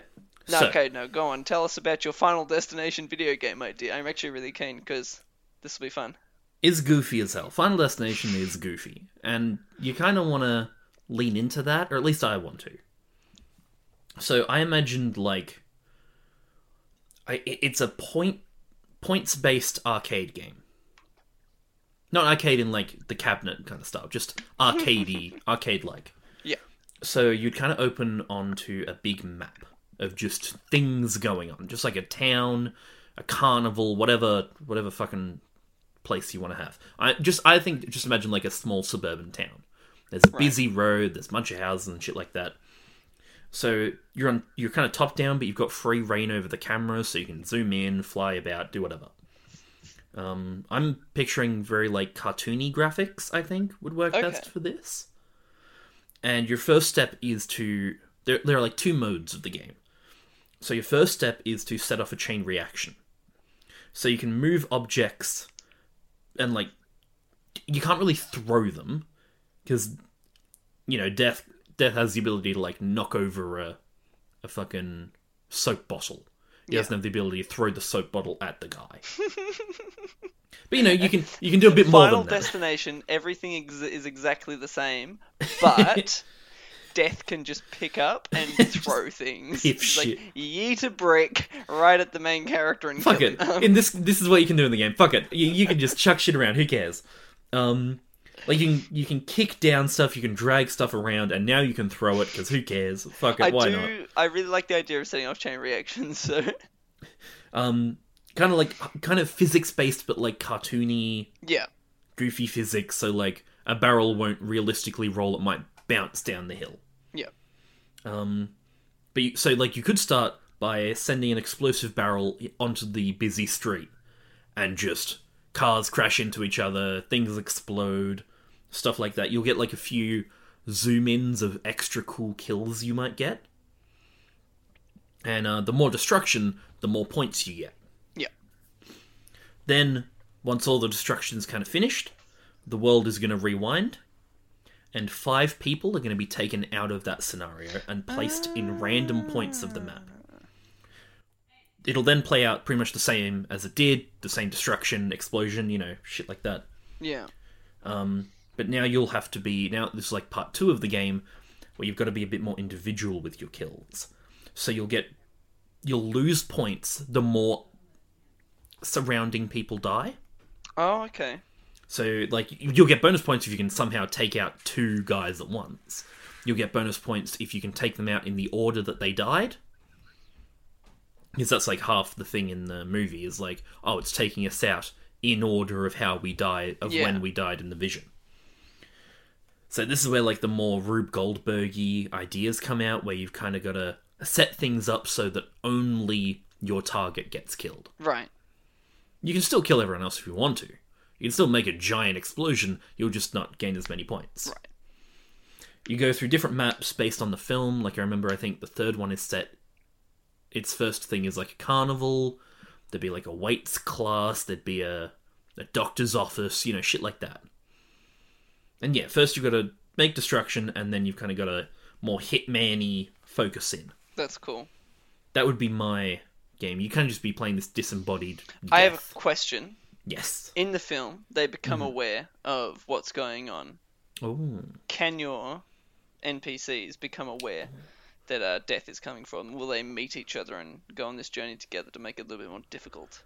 No, So, okay, no, go on. Tell us about your Final Destination video game idea. I'm actually really keen because this will be fun. is goofy as hell. Final Destination is goofy, and you kind of want to lean into that, or at least I want to. So I imagined like, I it's a point points based arcade game. Not arcade in like the cabinet kind of style, just arcadey, (laughs) arcade like. Yeah. So you'd kind of open onto a big map of just things going on, just like a town, a carnival, whatever, whatever fucking place you want to have. I just, I think, just imagine like a small suburban town. There's a Right. busy road, there's a bunch of houses and shit like that. So you're on, you're kind of top down, but you've got free reign over the camera, so you can zoom in, fly about, do whatever. Um, I'm picturing very like cartoony graphics. I think would work Okay. best for this. And your first step is to there. There are like two modes of the game. So your first step is to set off a chain reaction. So you can move objects, and like you can't really throw them because you know death death has the ability to like knock over a a fucking soap bottle. He doesn't have the ability to throw the soap bottle at the guy. (laughs) but you know you can you can do a bit more Final than that. Destination, everything ex- is exactly the same, but (laughs) Death can just pick up and (laughs) throw things. It's like yeet a brick right at the main character and Fuck kill it. him. Um, In this this is what you can do in the game. Fuck it. You, you can just chuck shit around. Who cares? Um, like you can you can kick down stuff. You can drag stuff around, and now you can throw it because who cares? Fuck it. I why do. not? I really like the idea of setting off chain reactions. So Um, kind of like kind of physics based, but like cartoony yeah, goofy physics, so like a barrel won't realistically roll; it might bounce down the hill. Um, but you, so like you could start by sending an explosive barrel onto the busy street, and just cars crash into each other, things explode, stuff like that. You'll get like a few zoom ins of extra cool kills you might get, and uh, the more destruction, the more points you get. Yeah. Then, once all the destruction's kind of finished, the world is going to rewind, and five people are going to be taken out of that scenario and placed in random points of the map. It'll then play out pretty much the same as it did, the same destruction, explosion, you know, shit like that. Yeah. Um, but now you'll have to be now. This is like part two of the game, where you've got to be a bit more individual with your kills. So you'll get you'll lose points the more surrounding people die. Oh, okay. So like you'll get bonus points if you can somehow take out two guys at once. You'll get bonus points if you can take them out in the order that they died. Because that's like half the thing in the movie is like, oh, it's taking us out in order of how we died, of Yeah. when we died in the vision. So this is where like the more Rube Goldbergy ideas come out, where you've kind of got to set things up so that only your target gets killed. Right. You can still kill everyone else if you want to. You can still make a giant explosion, you'll just not gain as many points. Right. You go through different maps based on the film. Like I remember I think the third one is set its first thing is like a carnival. There'd be like a weights class, there'd be a a doctor's office, you know, shit like that. And yeah, first you've got to make destruction and then you've kind of got a more hitman-y focus in. That's cool. That would be my game. You can't just be playing this disembodied I have a question. Yes. In the film, they become Mm-hmm. aware of what's going on. Oh. Can your NPCs become aware that uh, death is coming from? Will they meet each other and go on this journey together to make it a little bit more difficult?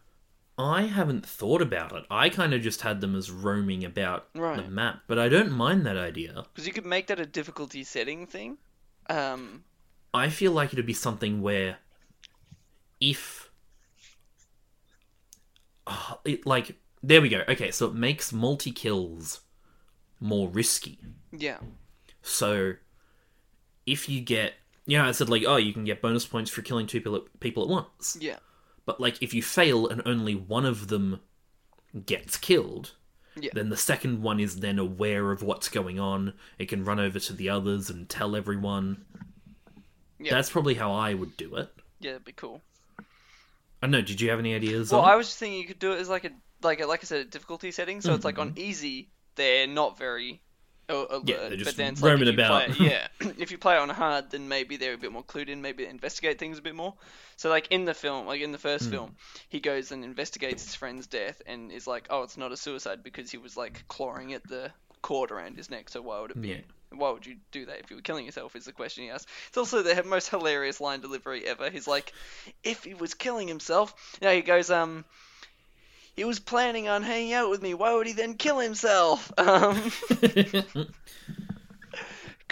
I haven't thought about it. I kind of just had them as roaming about the map, but I don't mind that idea. Because you could make that a difficulty setting thing. Um, I feel like it'd be something where if It like there we go. Okay, so it makes multi kills more risky. yeah. So if you get you know, I said like, oh, you can get bonus points for killing two people at, people at once. Yeah. But like if you fail and only one of them gets killed, Yeah. then the second one is then aware of what's going on. It can run over to the others and tell everyone. Yeah. That's probably how I would do it. Yeah, it'd be cool. I don't know. Did you have any ideas? Well? I was just thinking you could do it as like a like a, like I said, a difficulty setting. So it's like on easy, they're not very uh, alert. Mm-hmm. Yeah, they're just but then it's roaming like if about. Play, (laughs) yeah, (clears throat) if you play it on hard, then maybe they're a bit more clued in. Maybe they investigate things a bit more. So like in the film, like in the first Hmm. film, he goes and investigates his friend's death and is like, oh, it's not a suicide because he was like clawing at the cord around his neck. So why would it be? Yeah. Why would you do that if you were killing yourself? Is the question he asks. It's also the most hilarious line delivery ever. He's like, if he was killing himself, yeah, he goes, um, he was planning on hanging out with me. Why would he then kill himself? Um, (laughs) (laughs)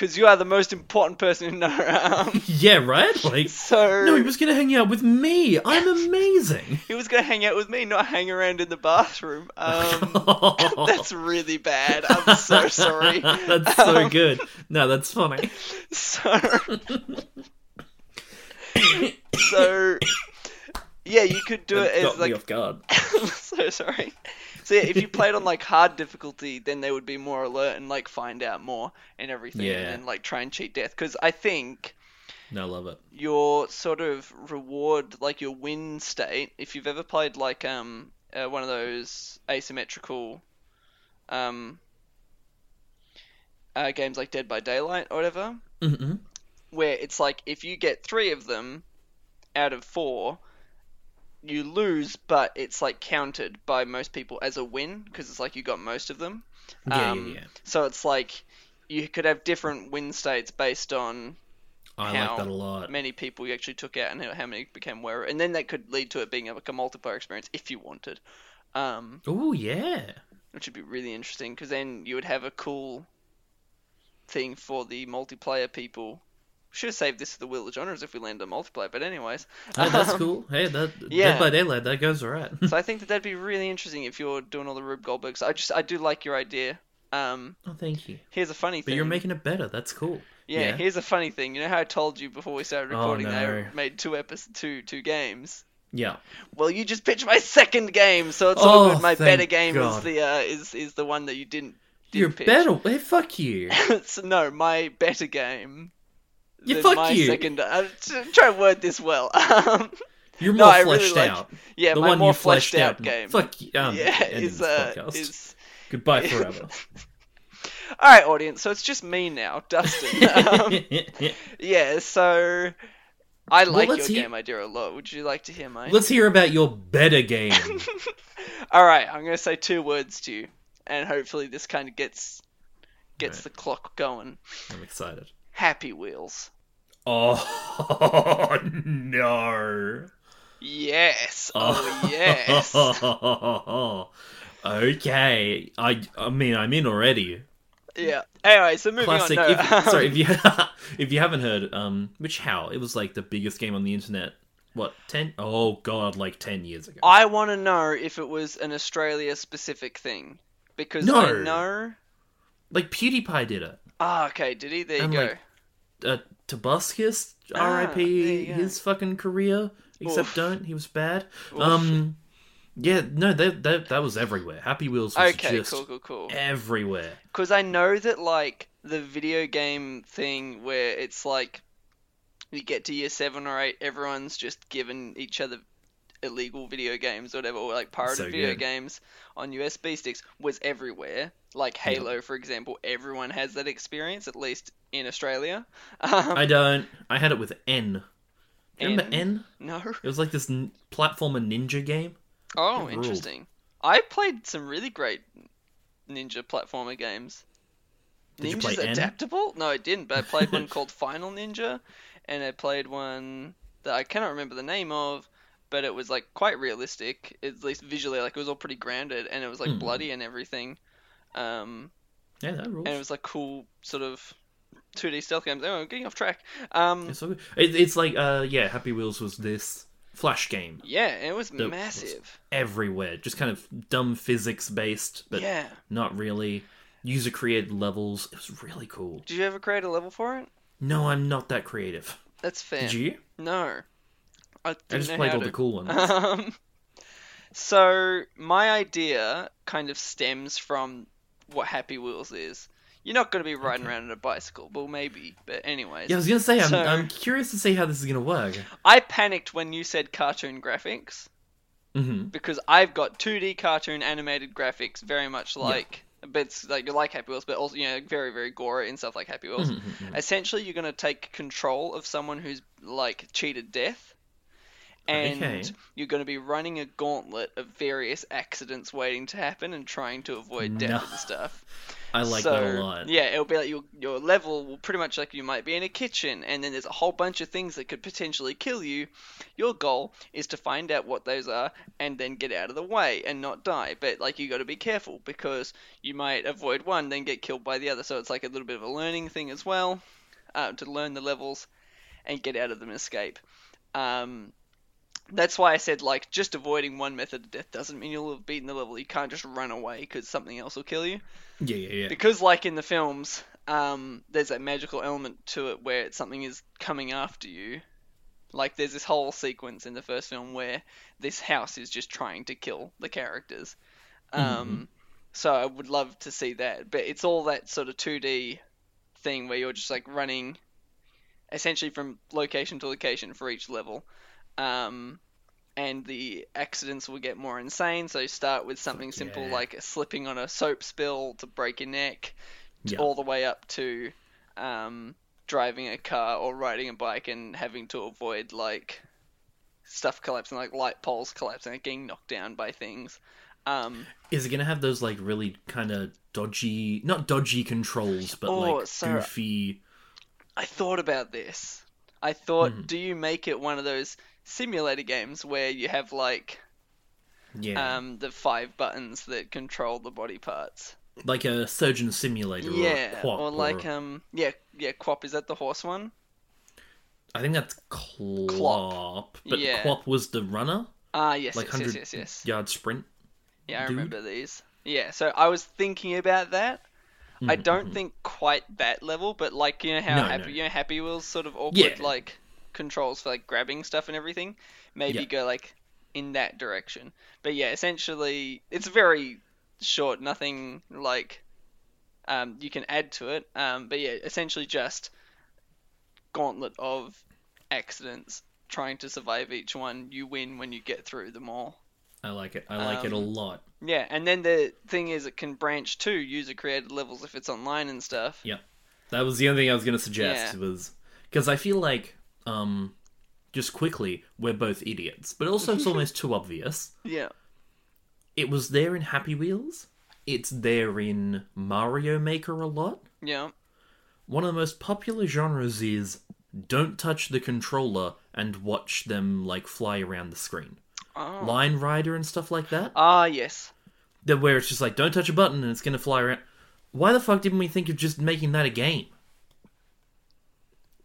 because you are the most important person in. (laughs) Um, yeah, right. Like, so no, he was gonna hang out with me. I'm amazing. he was gonna hang out with me, not hang around in the bathroom. Um, (laughs) that's really bad. I'm so (laughs) sorry. that's so Um, good. No, that's funny. So, so yeah, you could do it got as me like off guard. so sorry. So yeah, if you played on (laughs) like hard difficulty, then they would be more alert and like find out more and everything, Yeah. and then like try and cheat death. Because I think No, I love it. your sort of reward, like your win state, if you've ever played like um uh, one of those asymmetrical um uh, games like Dead by Daylight or whatever, hmm where it's like if you get three of them out of four, you lose, but it's like counted by most people as a win because it's like you got most of them. Yeah, Um, yeah, yeah. So it's like you could have different win states based on I how like that a lot. many people you actually took out and how many became aware, and then that could lead to it being like a multiplayer experience if you wanted, um, Oh yeah. which would be really interesting because then you would have a cool thing for the multiplayer people Should have saved this for the Wheel of Genres if we land on multiplayer, but anyways. Oh, that's Um, cool. Hey, that yeah. (laughs) Dead by Daylight, that goes alright. so I think (laughs) that that'd be really interesting if you're doing all the Rube Goldbergs. I just I do like your idea. Um, oh, thank you. here's a funny But thing. you're making it better. That's cool. yeah, yeah. here's a funny thing. You know how I told you before we started Oh, recording that I no. made two episodes, two two games. Yeah. Well, you just pitched my second game, so it's all Oh, good. My better game is the uh, is is the one that you didn't. didn't You're pitch. better. Hey, fuck you. (laughs) so, no, my better game. Than fuck my you. Second, I'm trying to word this well. (laughs) Um, You're No, more really fleshed like- out. yeah, the my one more you fleshed fleshed out game. Fuck you. Um, yeah, is uh, is Goodbye (laughs) forever. all right, audience. So it's just me now, Dustin. (laughs) um, yeah, so I like your let's hear- game idea a lot. Would you like to hear mine? Let's hear about your better game. All right, I'm gonna say two words to you, and hopefully this kind of gets gets Right. the clock going. I'm excited. Happy Wheels. Oh (laughs) no. Yes. Oh yes. (laughs) okay. I I mean I'm in already. Yeah. Anyway, so moving Classic. on. No, If, sorry, if (laughs) you if you haven't heard, um, which how it was like the biggest game on the internet. What ten? Oh god, like ten years ago. I want to know if it was an Australia specific thing because No. I know. Like PewDiePie did it. Ah, okay. Did he? There you go. like, Uh, Tobuscus, Ah, R.I.P. His fucking career. Except Oof. don't. He was bad. Oof. Um, yeah, no, that that that was everywhere. Happy Wheels was okay, just cool, cool, cool. everywhere. Because I know that like the video game thing where it's like you get to year seven or eight, everyone's just given each other illegal video games or whatever, or like pirated So video games on USB sticks was everywhere. Like Halo, for example, everyone has that experience, at least in Australia. Um, (laughs) I don't. I had it with N. You remember N? N? no. It was like this n- platformer ninja game. Oh, It ruled. interesting. I played some really great ninja platformer games. Did you Ninja's play N? adaptable? No, I didn't. But I played one (laughs) called Final Ninja, and I played one that I cannot remember the name of, but it was like quite realistic, at least visually. Like it was all pretty grounded, and it was like Hmm. bloody and everything. Um, Yeah, that rules. and it was like cool sort of 2D stealth games. Oh, I'm getting off track. Um, It's, so. It, it's like, uh, yeah, Happy Wheels was this flash game yeah, it was was- massive. everywhere, just kind of dumb physics based, but yeah. not really. User created levels. It was really cool. Did you ever create a level for it? No, I'm not that creative. That's fair. Did you? No. I, I just played all to. the cool ones. Um, so my idea kind of stems from what Happy Wheels is. You're not going to be riding Okay. around on a bicycle, well, maybe, but anyways. Yeah, I was gonna say I'm, So- I'm curious to see how this is gonna work. I panicked when you said cartoon graphics hmm because I've got 2D cartoon animated graphics, very much like, but it's like like Happy Wheels, but also you know very very gory and stuff like Happy Wheels. Mm-hmm. Essentially, you're going to take control of someone who's like cheated death, and Okay. you're going to be running a gauntlet of various accidents waiting to happen and trying to avoid death No. and stuff. (laughs) I like so, that a lot. Yeah, it'll be like your your level will pretty much like you might be in a kitchen, and then there's a whole bunch of things that could potentially kill you. Your goal is to find out what those are and then get out of the way and not die. But like you got to be careful because you might avoid one, then get killed by the other. So it's like a little bit of a learning thing as well, uh, to learn the levels and get out of them and escape. Um, that's why I said like just avoiding one method of death doesn't mean you'll have beaten the level. You can't just run away because something else will kill you. Yeah, yeah, yeah. because like in the films um, there's that magical element to it where something is coming after you. Like there's this whole sequence in the first film where this house is just trying to kill the characters. Um, so i would love to see that. But it's all that sort of 2d thing where you're just like running essentially from location to location for each level um, and the accidents will get more insane. So you start with something simple yeah. like slipping on a soap spill to break your neck, Yeah. all the way up to um, driving a car or riding a bike and having to avoid like stuff collapsing, like light poles collapsing, like getting knocked down by things. Um, Is it gonna have those like really kind of dodgy, not dodgy controls, but Oh, like so- goofy? I thought about this. I thought, Mhm. do you make it one of those simulator games where you have like Yeah, um, the five buttons that control the body parts? like a surgeon simulator. or a Yeah, QWOP or like um, yeah, yeah, QWOP is that the horse one? I think that's Clop, but Yeah. Was the runner, Ah, yes, like yes, yes, hundred yes, yes. yard sprint. Yeah, I dude. remember these. Yeah, so I was thinking about that. I Mhm, don't mhm. think quite that level, but like you know how No, happy no. you know Happy Wheels sort of awkward Yeah. like controls for like grabbing stuff and everything. Maybe Yeah. go like in that direction. But yeah, essentially it's very short, nothing like um, you can add to it. Um, but yeah, essentially just gauntlet of accidents trying to survive each one. You win when you get through them all. I like it. I like it a Um, lot. Yeah, and then the thing is, it can branch to user created levels if it's online and stuff. Yeah, that was the only thing I was going to suggest Yeah. was because I feel like, um, just quickly, we're both idiots, but also it's (laughs) almost too obvious. Yeah. It was there in Happy Wheels. It's there in Mario Maker a lot. Yeah. One of the most popular genres is don't touch the controller and watch them like fly around the screen. Oh. Line Rider and stuff like that. Ah, yes. That where it's just like don't touch a button and it's gonna fly around. Why the fuck didn't we think of just making that a game?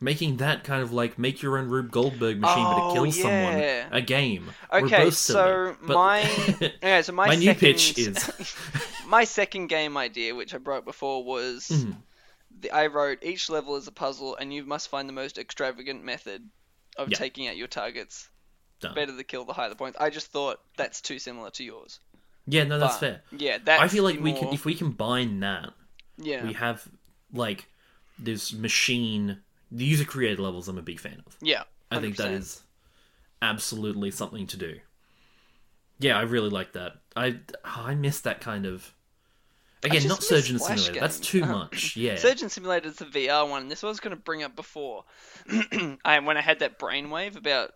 Making that kind of like make your own Rube Goldberg machine, but Oh, it kills yeah. someone. A game. Okay, so but- my (laughs) okay, so my, my new pitch is (laughs) my second game idea, which I brought before, was Mhm. the, I wrote each level is a puzzle, and you must find the most extravagant method of Yeah. taking out your targets. Done. Better the kill, the higher the points. I just thought that's too similar to yours. yeah, no, that's But, fair. Yeah, that's I feel like the we can if we combine that, yeah we have like this machine. The user created levels. I'm a big fan of. yeah. I think that is absolutely something to do. Yeah, I really like that. I I miss that kind of. Again, not Surgeon Flash Simulator. That's too Um, (laughs) much. Yeah. Surgeon Simulator is the VR one. This was going to bring up before. (clears throat) I when I had that brainwave about,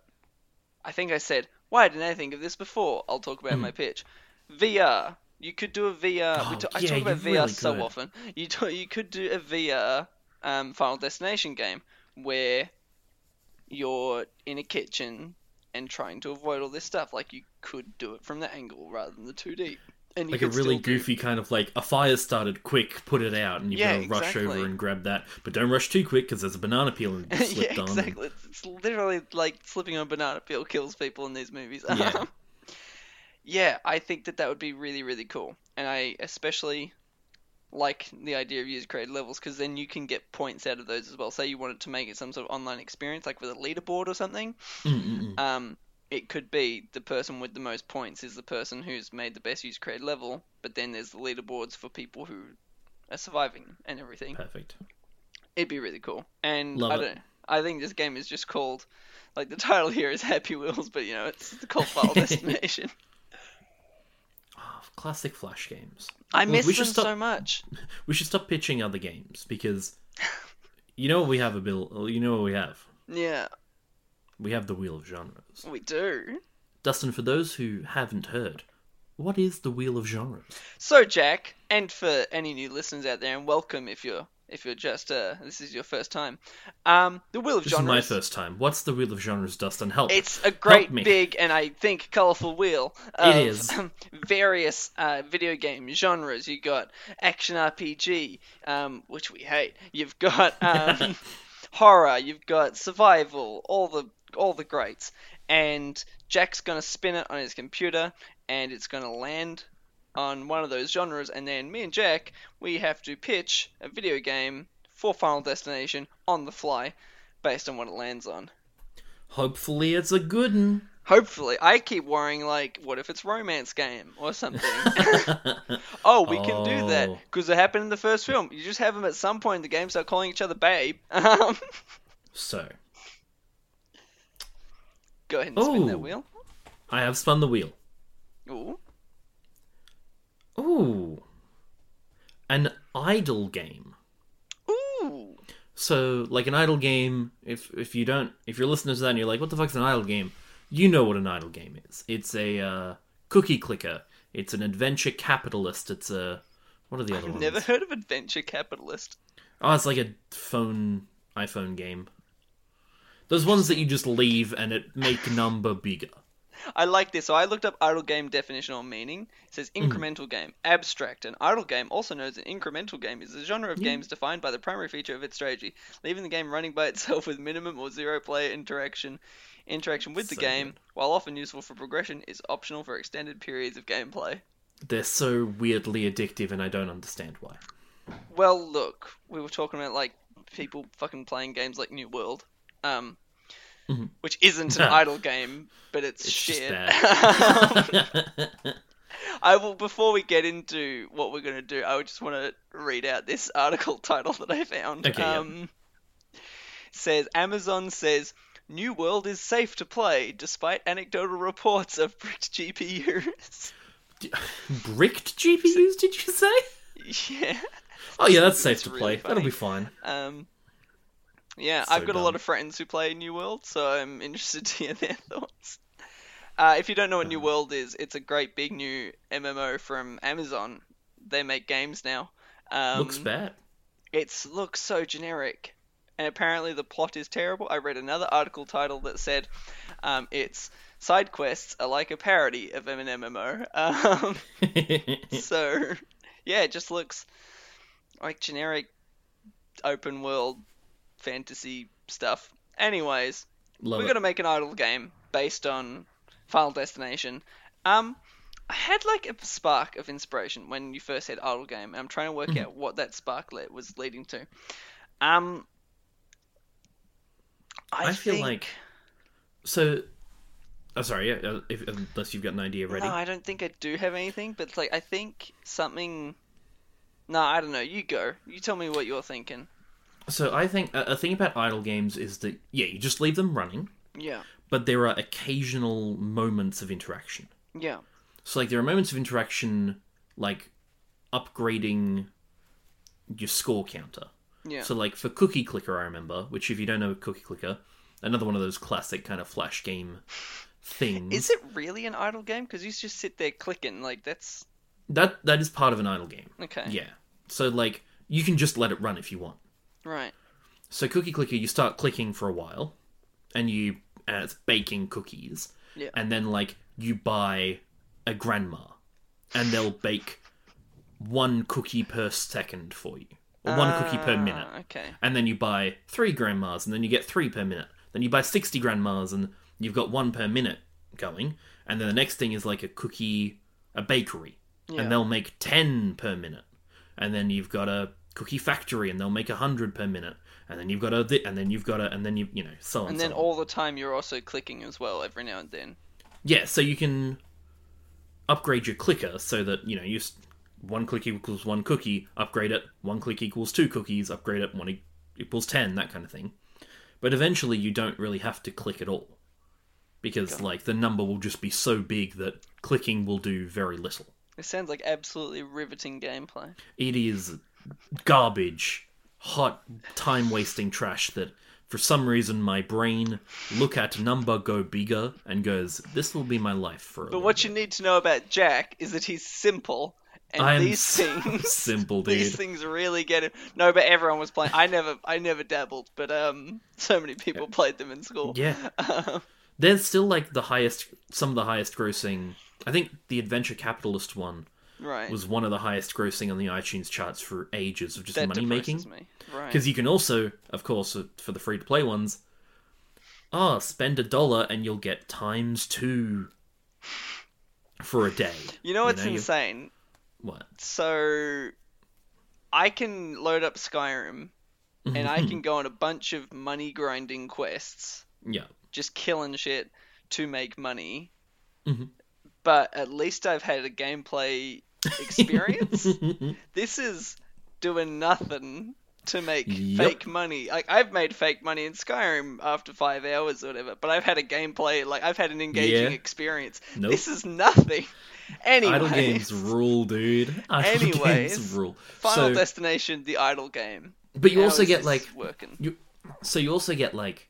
I think I said, "Why didn't I think of this before?" I'll talk about in my pitch. VR. You could do a VR. we Oh, I yeah, talk you about VR really so often. You ta- you could do a VR um, Final Destination game where you're in a kitchen and trying to avoid all this stuff. Like you could do it from the angle rather than the 2D. And like a really still do- goofy kind of like a fire started quick, put it out, and you've Yeah, got to rush exactly. over and grab that. But don't rush too quick because there's a banana peel and (laughs) yeah, slipped on. exactly. It's, it's literally like slipping on a banana peel kills people in these movies. Yeah. (laughs) yeah, I think that that would be really, really cool, and I especially like the idea of user created levels because then you can get points out of those as well. Say you wanted to make it some sort of online experience, like with a leaderboard or something. Mm, mm, mm. Um, it could be the person with the most points is the person who's made the best user created level, but then there's the leaderboards for people who are surviving and everything. Perfect. It'd be really cool. And Love I don't I think this game is just called like the title here is Happy Wheels, but you know, it's the called Final (laughs) Destination. Classic Flash games. I miss we them stop- so much. (laughs) We should stop pitching other games because you know what we have a bill. You know what we have. Yeah, We have the Wheel of Genres. we do. Dustin, for those who haven't heard, what is the Wheel of Genres? So Jack, and for any new listeners out there, and welcome if you're if you're just uh this is your first time. Um the Wheel of This Genres is my first time. What's the Wheel of Genres, Dustin? Help. It's a great big and I think colourful wheel of It is. (laughs) various uh, video game genres. You've got action RPG, um, which we hate. You've got (laughs) um, horror. You've got survival. All the all the greats. And Jack's gonna spin it on his computer, and it's gonna land on one of those genres. And then me and Jack, we have to pitch a video game for Final Destination on the fly, based on what it lands on. Hopefully, it's a good one. Hopefully, I keep worrying like, what if it's romance game or something? (laughs) oh, we can do that Oh. because it happened in the first film. You just have them at some point in the game start calling each other babe. Um, so, (laughs) go ahead and spin that wheel. I have spun the wheel. Ooh, Ooh. An idle game. ooh, So, like an idle game, if if you don't, if you're listening to that and you're like, "What the fuck's an idle game?" You know what an idle game is. It's a uh, cookie clicker. It's an adventure capitalist. It's a what are the other ones? I've ones? never heard of Adventure Capitalist. Oh, it's like a phone iPhone game. Those ones that you just leave and it make number bigger. I like this. So I looked up idle game definition or meaning. It says Mm-hmm. incremental game, abstract. An idle game, also known as an incremental game, is a genre of games defined by the primary feature of its strategy, leaving the game running by itself with minimum or zero player interaction. Interaction with the game, good. while often useful for progression, is optional for extended periods of gameplay. They're so weirdly addictive, and I don't understand why. Well, look, we were talking about like people fucking playing games like New World, um, Mhm. which isn't an idle game, but it's, It's shit. (laughs) I will. Before we get into what we're gonna do, I would just want to read out this article (laughs) title that I found. Okay, yeah. um, says Amazon says New World is safe to play despite anecdotal reports of bricked GPUs. (laughs) Bricked GPUs, did you say? yeah. Oh yeah, that's safe to play. That'll be fine. Um, yeah, So I've got a lot of friends who play New World, so I'm (laughs) interested to hear their thoughts. Uh, if you don't know what. New World is, it's a great big new MMO from Amazon. They make games now. Um, Looks bad. It looks so generic, and apparently the plot is terrible. I read another article title that said um, its side quests are like a parody of an MMO. (laughs) Um, (laughs) so, yeah, it just looks like generic open world fantasy stuff. Anyways, Love we're it. gonna make an idle game based on Final Destination. Um, I had like a spark of inspiration when you first said idle game, and I'm trying to work Mhm. out what that spark le- was leading to. Um, I, I feel think- like so. Oh, sorry. Yeah, uh, if, unless you've got an idea ready. No, I don't think I do have anything, but like I think something. No, I don't know. You go. You tell me what you're thinking. So I think a, a thing about idle games is that yeah, you just leave them running, Yeah. but there are occasional moments of interaction. Yeah. So like there are moments of interaction, like upgrading your score counter. Yeah. So like for Cookie Clicker, I remember, which if you don't know Cookie Clicker, another one of those classic kind of flash game things. Is it really an idle game? Because you just sit there clicking. Like that's that that is part of an idle game? okay. Yeah. So like you can just let it run if you want. Right. So Cookie Clicker, you start clicking for a while, and you and it's baking cookies, Yeah. and then like you buy a grandma, and they'll bake one cookie per second for you, or one cookie per minute, Ah, Okay. and then you buy three grandmas, and then you get three per minute. Then you buy sixty grandmas, and you've got one per minute going, and then the next thing is like a cookie, a bakery, Yeah. and they'll make 10 per minute and then you've got a cookie factory and they'll make a 100 per minute and then you've got a thi- and then you've got a and then you you know so on And so then on. all the time you're also clicking as well every now and then. yeah so you can upgrade your clicker so that you know you one click equals one cookie upgrade it one click equals two cookies upgrade it one e- equals 10 that kind of thing but eventually you don't really have to click at all because like the number will just be so big that clicking will do very little It sounds like absolutely riveting gameplay. It is garbage, hot, time wasting trash that for some reason my brain look at number go bigger and goes, This will be my life for But what bit." you need to know about Jack is that he's simple, and I am these so things, (laughs) (laughs) simple, dude. these things really get him. No, but everyone was playing. I never, I never dabbled, but um, so many people played them in school. Yeah. (laughs) Um, They're still like the highest some of the highest grossing I think the Adventure Capitalist one right. was one of the highest grossing on the iTunes charts for ages of just that money making. me. Right. Because you can also, of course, uh, for the free to play ones, ah, spend a dollar and you'll get times two for a day. (laughs) You know what's you- insane? What? So, I can load up Skyrim, and I can go on a bunch of money grinding quests, Yeah. just killing shit to make money. Mhm. But at least I've had a gameplay experience. (laughs) this is doing nothing to make Yep. fake money. Like I've made fake money in Skyrim after five hours or whatever, but I've had a gameplay. Like I've had an engaging Yeah. experience. Nope. This is nothing. (laughs) Anyways, Idle games rule, dude. Idle Anyways, games rule. Final so, Destination, the idle game. but you How also get like working. you. So you also get like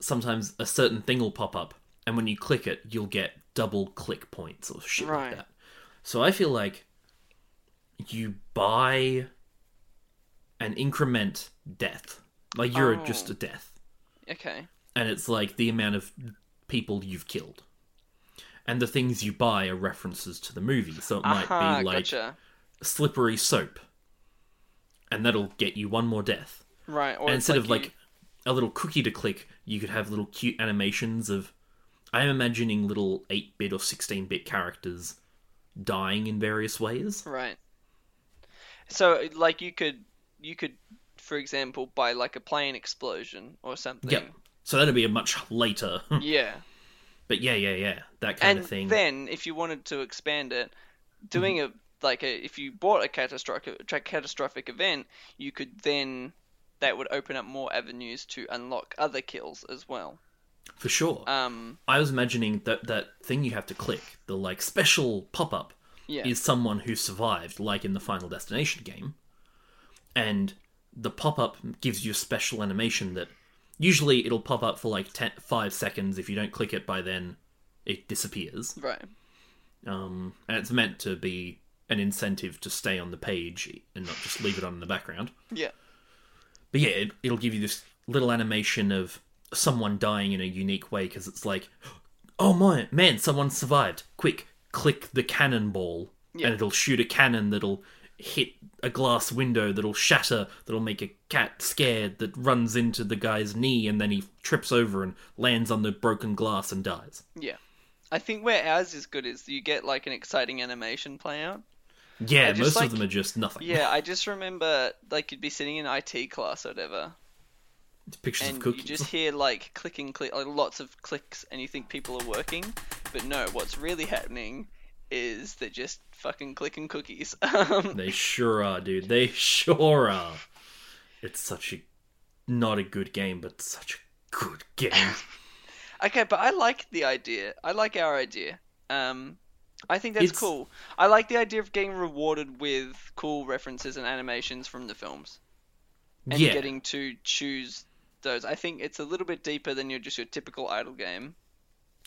sometimes a certain thing will pop up, and when you click it, you'll get double click points or shit Right. like that. So I feel like you buy an increment death, like you're Oh. just a death, Okay. and it's like the amount of people you've killed. and the things you buy are references to the movie. So it might Aha, be like gotcha. slippery soap, and that'll get you one more death. Right, or and instead of you- like a little cookie to click, you could have little cute animations of. I'm imagining little 8 bit or 16 bit characters dying in various ways. Right. So, like, you could, you could, for example, by like a plane explosion or something. Yep. So that'd be a much later. (laughs) Yeah. but yeah, yeah, yeah. That kind and of thing. then, if you wanted to expand it, doing Mm-hmm. a like a if you bought a catastrophic catastrophic event, you could then that would open up more avenues to unlock other kills as well. For sure. Um, I was imagining that that thing you have to click, the like special pop up, yeah. is someone who survived, like in the Final Destination game. And the pop up gives you a special animation that usually it'll pop up for like 10, 5 seconds. If you don't click it by then, it disappears. right. Um, and it's meant to be an incentive to stay on the page and not just leave it on in the background. Yeah. But yeah, it, it'll give you this little animation of someone dying in a unique way because it's like, oh my man, someone survived. Quick, click the cannonball, Yeah. and it'll shoot a cannon that'll hit a glass window that'll shatter, that'll make a cat scared that runs into the guy's knee, and then he trips over and lands on the broken glass and dies. Yeah. I think where ours is good is you get like an exciting animation play out. Yeah, just most like- of them are just nothing. Yeah, I (laughs) just remember like you'd be sitting in IT class or whatever, It's pictures and of you just hear like clicking, click, like lots of clicks, and you think people are working, but no, what's really happening is they're just fucking clicking cookies. (laughs) Um, They sure are, dude. They sure are. It's such a not a good game, but such a good game. (laughs) okay, but I like the idea. I like our idea. Um, I think that's It's- cool. I like the idea of getting rewarded with cool references and animations from the films. and yeah, getting to choose those. I think it's a little bit deeper than your just your typical idle game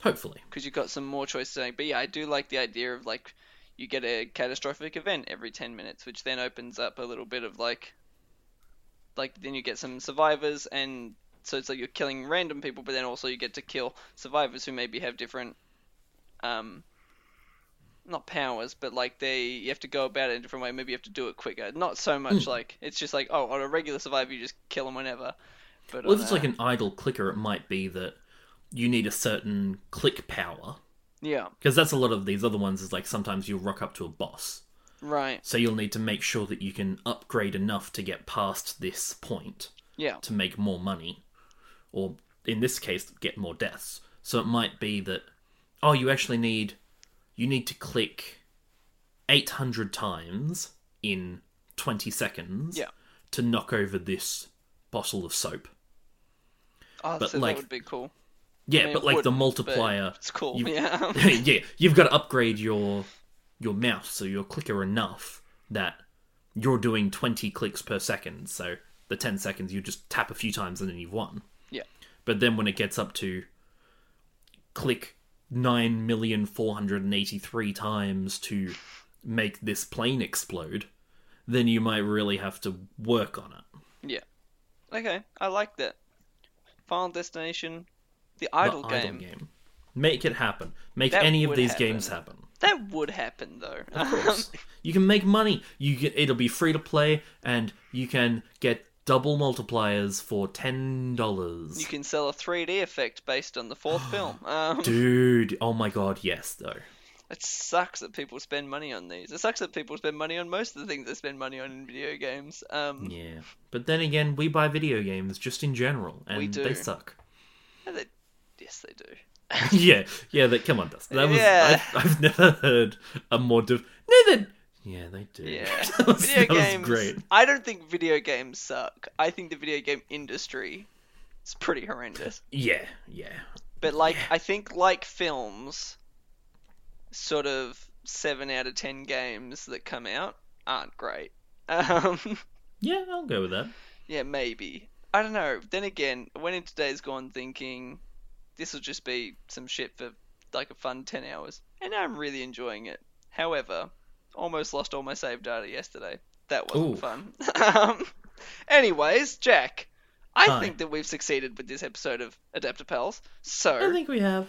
hopefully. because you've got some more choices. But yeah, I do like the idea of like you get a catastrophic event every ten minutes, which then opens up a little bit of like like then you get some survivors and so it's like you're killing random people, but then also you get to kill survivors who maybe have different um not powers, but like they you have to go about it in a different way. Maybe you have to do it quicker. Not so much like it's just like oh, on a regular survivor you just kill them whenever. But Well, if it's uh, like an idle clicker, it might be that you need a certain click power. yeah, Because that's a lot of these other ones, is like sometimes you'll rock up to a boss. right, So you'll need to make sure that you can upgrade enough to get past this point yeah, to make more money. Or in this case, get more deaths. So it might be that, oh, you actually need, you need to click 800 times in 20 seconds Yeah. to knock over this bottle of soap. Oh, But, so like, that would be cool. Yeah, I mean, but like the multiplier, It's cool. you- Yeah. (laughs) yeah, you've got to upgrade your your mouse so your clicker enough that you're doing 20 clicks per second. So the 10 seconds you just tap a few times and then you've won. Yeah. But then when it gets up to click 9,483 times to make this plane explode, then you might really have to work on it. yeah. Okay, I like that. Final Destination, the The idle game. Make it happen. Make That any of these games happen. That would happen though. Of course. (laughs) you can make money. You get it'll be free to play, and you can get double multipliers for ten dollars. you can sell a 3D effect based on the fourth (gasps) film. Um, Dude, oh my god, yes though. It sucks that people spend money on these. It sucks that people spend money on most of the things they spend money on in video games. Um, Yeah, but then again, we buy video games just in general, and We do. they suck. they- yes, they do. (laughs) (laughs) yeah, yeah. That come on, Dustin. That was Yeah. I've, I've never heard a more div- no, they yeah, they do. Yeah, (laughs) that was, video that games. great. I don't think video games suck. I think the video game industry is pretty horrendous. Yeah, yeah. But like, I think like films, sort of seven out of ten games that come out aren't great. (laughs) Um, Yeah, I'll go with that. yeah, maybe. I don't know. Then again, I went into Days Gone thinking this will just be some shit for like a fun ten hours, and I'm really enjoying it. However, almost lost all my save data yesterday. That wasn't Ooh. fun. (laughs) um, anyways, Jack, I Hi. think that we've succeeded with this episode of Adapter Pals. So I think we have.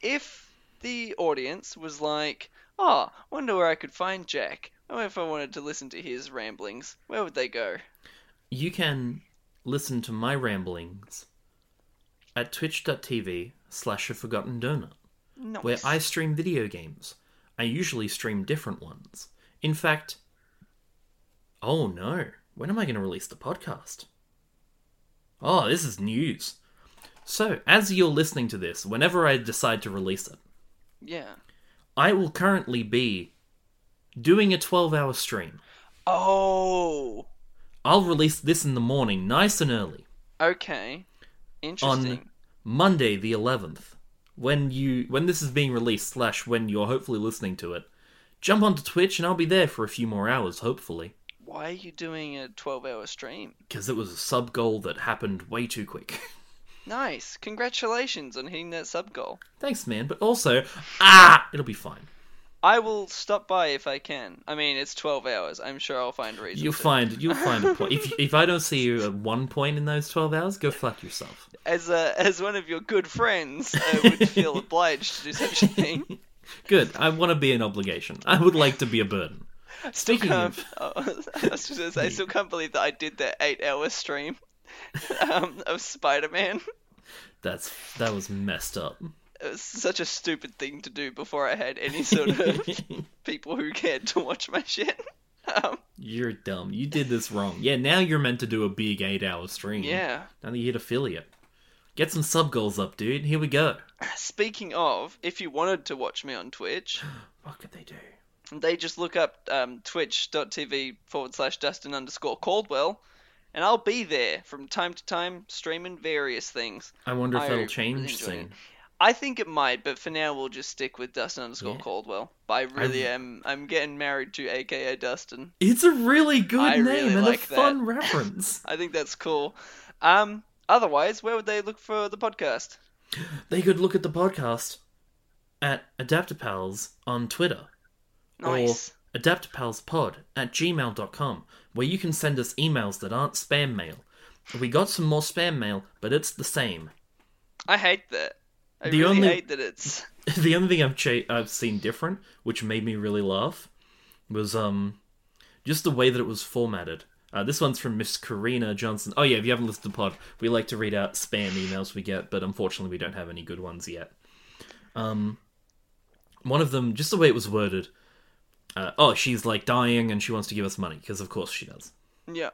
if the audience was like, "Oh, wonder where I could find Jack. Or if I wanted to listen to his ramblings, where would they go?" You can listen to my ramblings at twitch.tv slash a forgotten donut, Nice. where I stream video games. I usually stream different ones. In fact, oh no, when am I going to release the podcast? Oh, this is news. So, as you're listening to this, whenever I decide to release it, Yeah. I will currently be doing a 12 hour stream. Oh. I'll release this in the morning, nice and early. Okay. Interesting. on Monday the 11th, when you when this is being released slash when you're hopefully listening to it, jump onto Twitch and I'll be there for a few more hours, hopefully, Why are you doing a 12-hour stream? because it was a sub goal that happened way too quick. (laughs) Nice. Congratulations on hitting that sub goal. Thanks, man. But also, ah, it'll be fine. I will stop by if I can. I mean, it's 12 hours. I'm sure I'll find a reason. You'll to. find you'll (laughs) find a point. If if I don't see you at one point in those 12 hours, go fuck yourself. As a, as one of your good friends, I would feel (laughs) obliged to do such a thing. Good. I want to be an obligation. I would like to be a burden. Speaking of, oh, (laughs) I was just gonna say, I still can't believe that I did that eight-hour stream (laughs) um, of Spider-Man. that's that was messed up. It was such a stupid thing to do before I had any sort of (laughs) people who cared to watch my shit. (laughs) Um, You're dumb. You did this wrong. Yeah, now you're meant to do a big eight hour stream. yeah. Now that you hit affiliate. Get some sub goals up, dude. Here we go. (sighs) Speaking of, if you wanted to watch me on Twitch, (gasps) What could they do? they just look up um, twitch.tv forward slash Dustin underscore Caldwell, and I'll be there from time to time streaming various things. I wonder if I that'll change enjoy soon. I think it might, but for now we'll just stick with Dustin underscore Yeah. Caldwell. But I really I- am. I'm getting married to AKA Dustin. It's a really good I name really and like a that. fun (laughs) reference. I think that's cool. Um, otherwise, where would they look for the podcast? They could look at the podcast at Adaptapals on Twitter Nice. Or adaptapalspod at gmail.com where you can send us emails that aren't spam mail. We got some more spam mail, but it's the same. I hate that. I The really only- hate that it's. (laughs) the only thing I've cha- I've seen different, which made me really laugh, was um just the way that it was formatted. Uh, this one's from Miss Karina Johnson. Oh yeah, if you haven't listened to the pod, we like to read out spam emails we get, but unfortunately we don't have any good ones yet. Um, one of them, just the way it was worded. Uh, oh, she's like dying and she wants to give us money because of course she does. Yeah.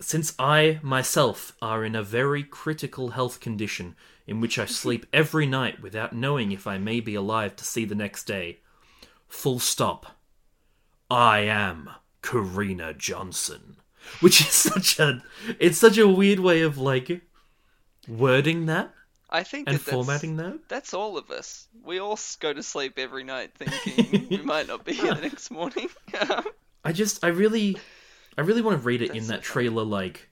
Since I myself are in a very critical health condition in which I sleep (laughs) every night without knowing if I may be alive to see the next day, full stop. I am Karina Johnson. Which is (laughs) such a it's such a weird way of like wording that I think and that that's, formatting that. That's all of us. We all go to sleep every night thinking (laughs) we might not be here the next morning. I just I really I really want to read it in that trailer like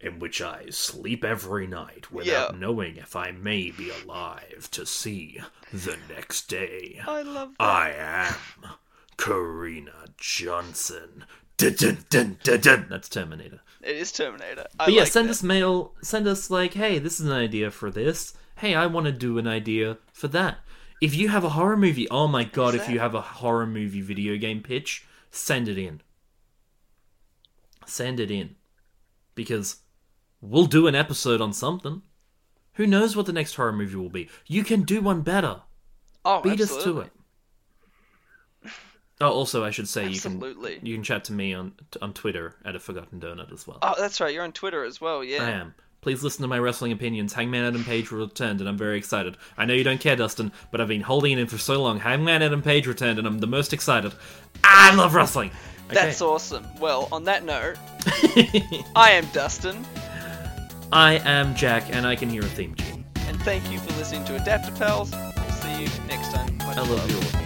in which I sleep every night without Yeah. knowing if I may be alive to see the next day. I love that. I am Karina Johnson. Dun, dun, dun. That's Terminator. It is Terminator. I But yeah, like send that. us mail. Send us like, hey, this is an idea for this. Hey, I want to do an idea for that. If you have a horror movie, oh my god, if you have a horror movie video game pitch, send it in. Send it in. Because we'll do an episode on something. Who knows what the next horror movie will be? You can do one better. Oh, Beat us to it. Oh, also, I should say you can you can chat to me on on Twitter at a Forgotten Donut as well. Oh, that's right. You're on Twitter as well. Yeah. I am. Please listen to my wrestling opinions. Hangman Adam Page returned, and I'm very excited. I know you don't care, Dustin, but I've been holding it in for so long. Hangman Adam Page returned, and I'm the most excited. I love wrestling. Okay. That's awesome. Well, on that note, (laughs) I am Dustin, I am Jack, and I can hear a theme tune. and thank you for listening to Adaptapals. We'll see you next time. Much I love you all.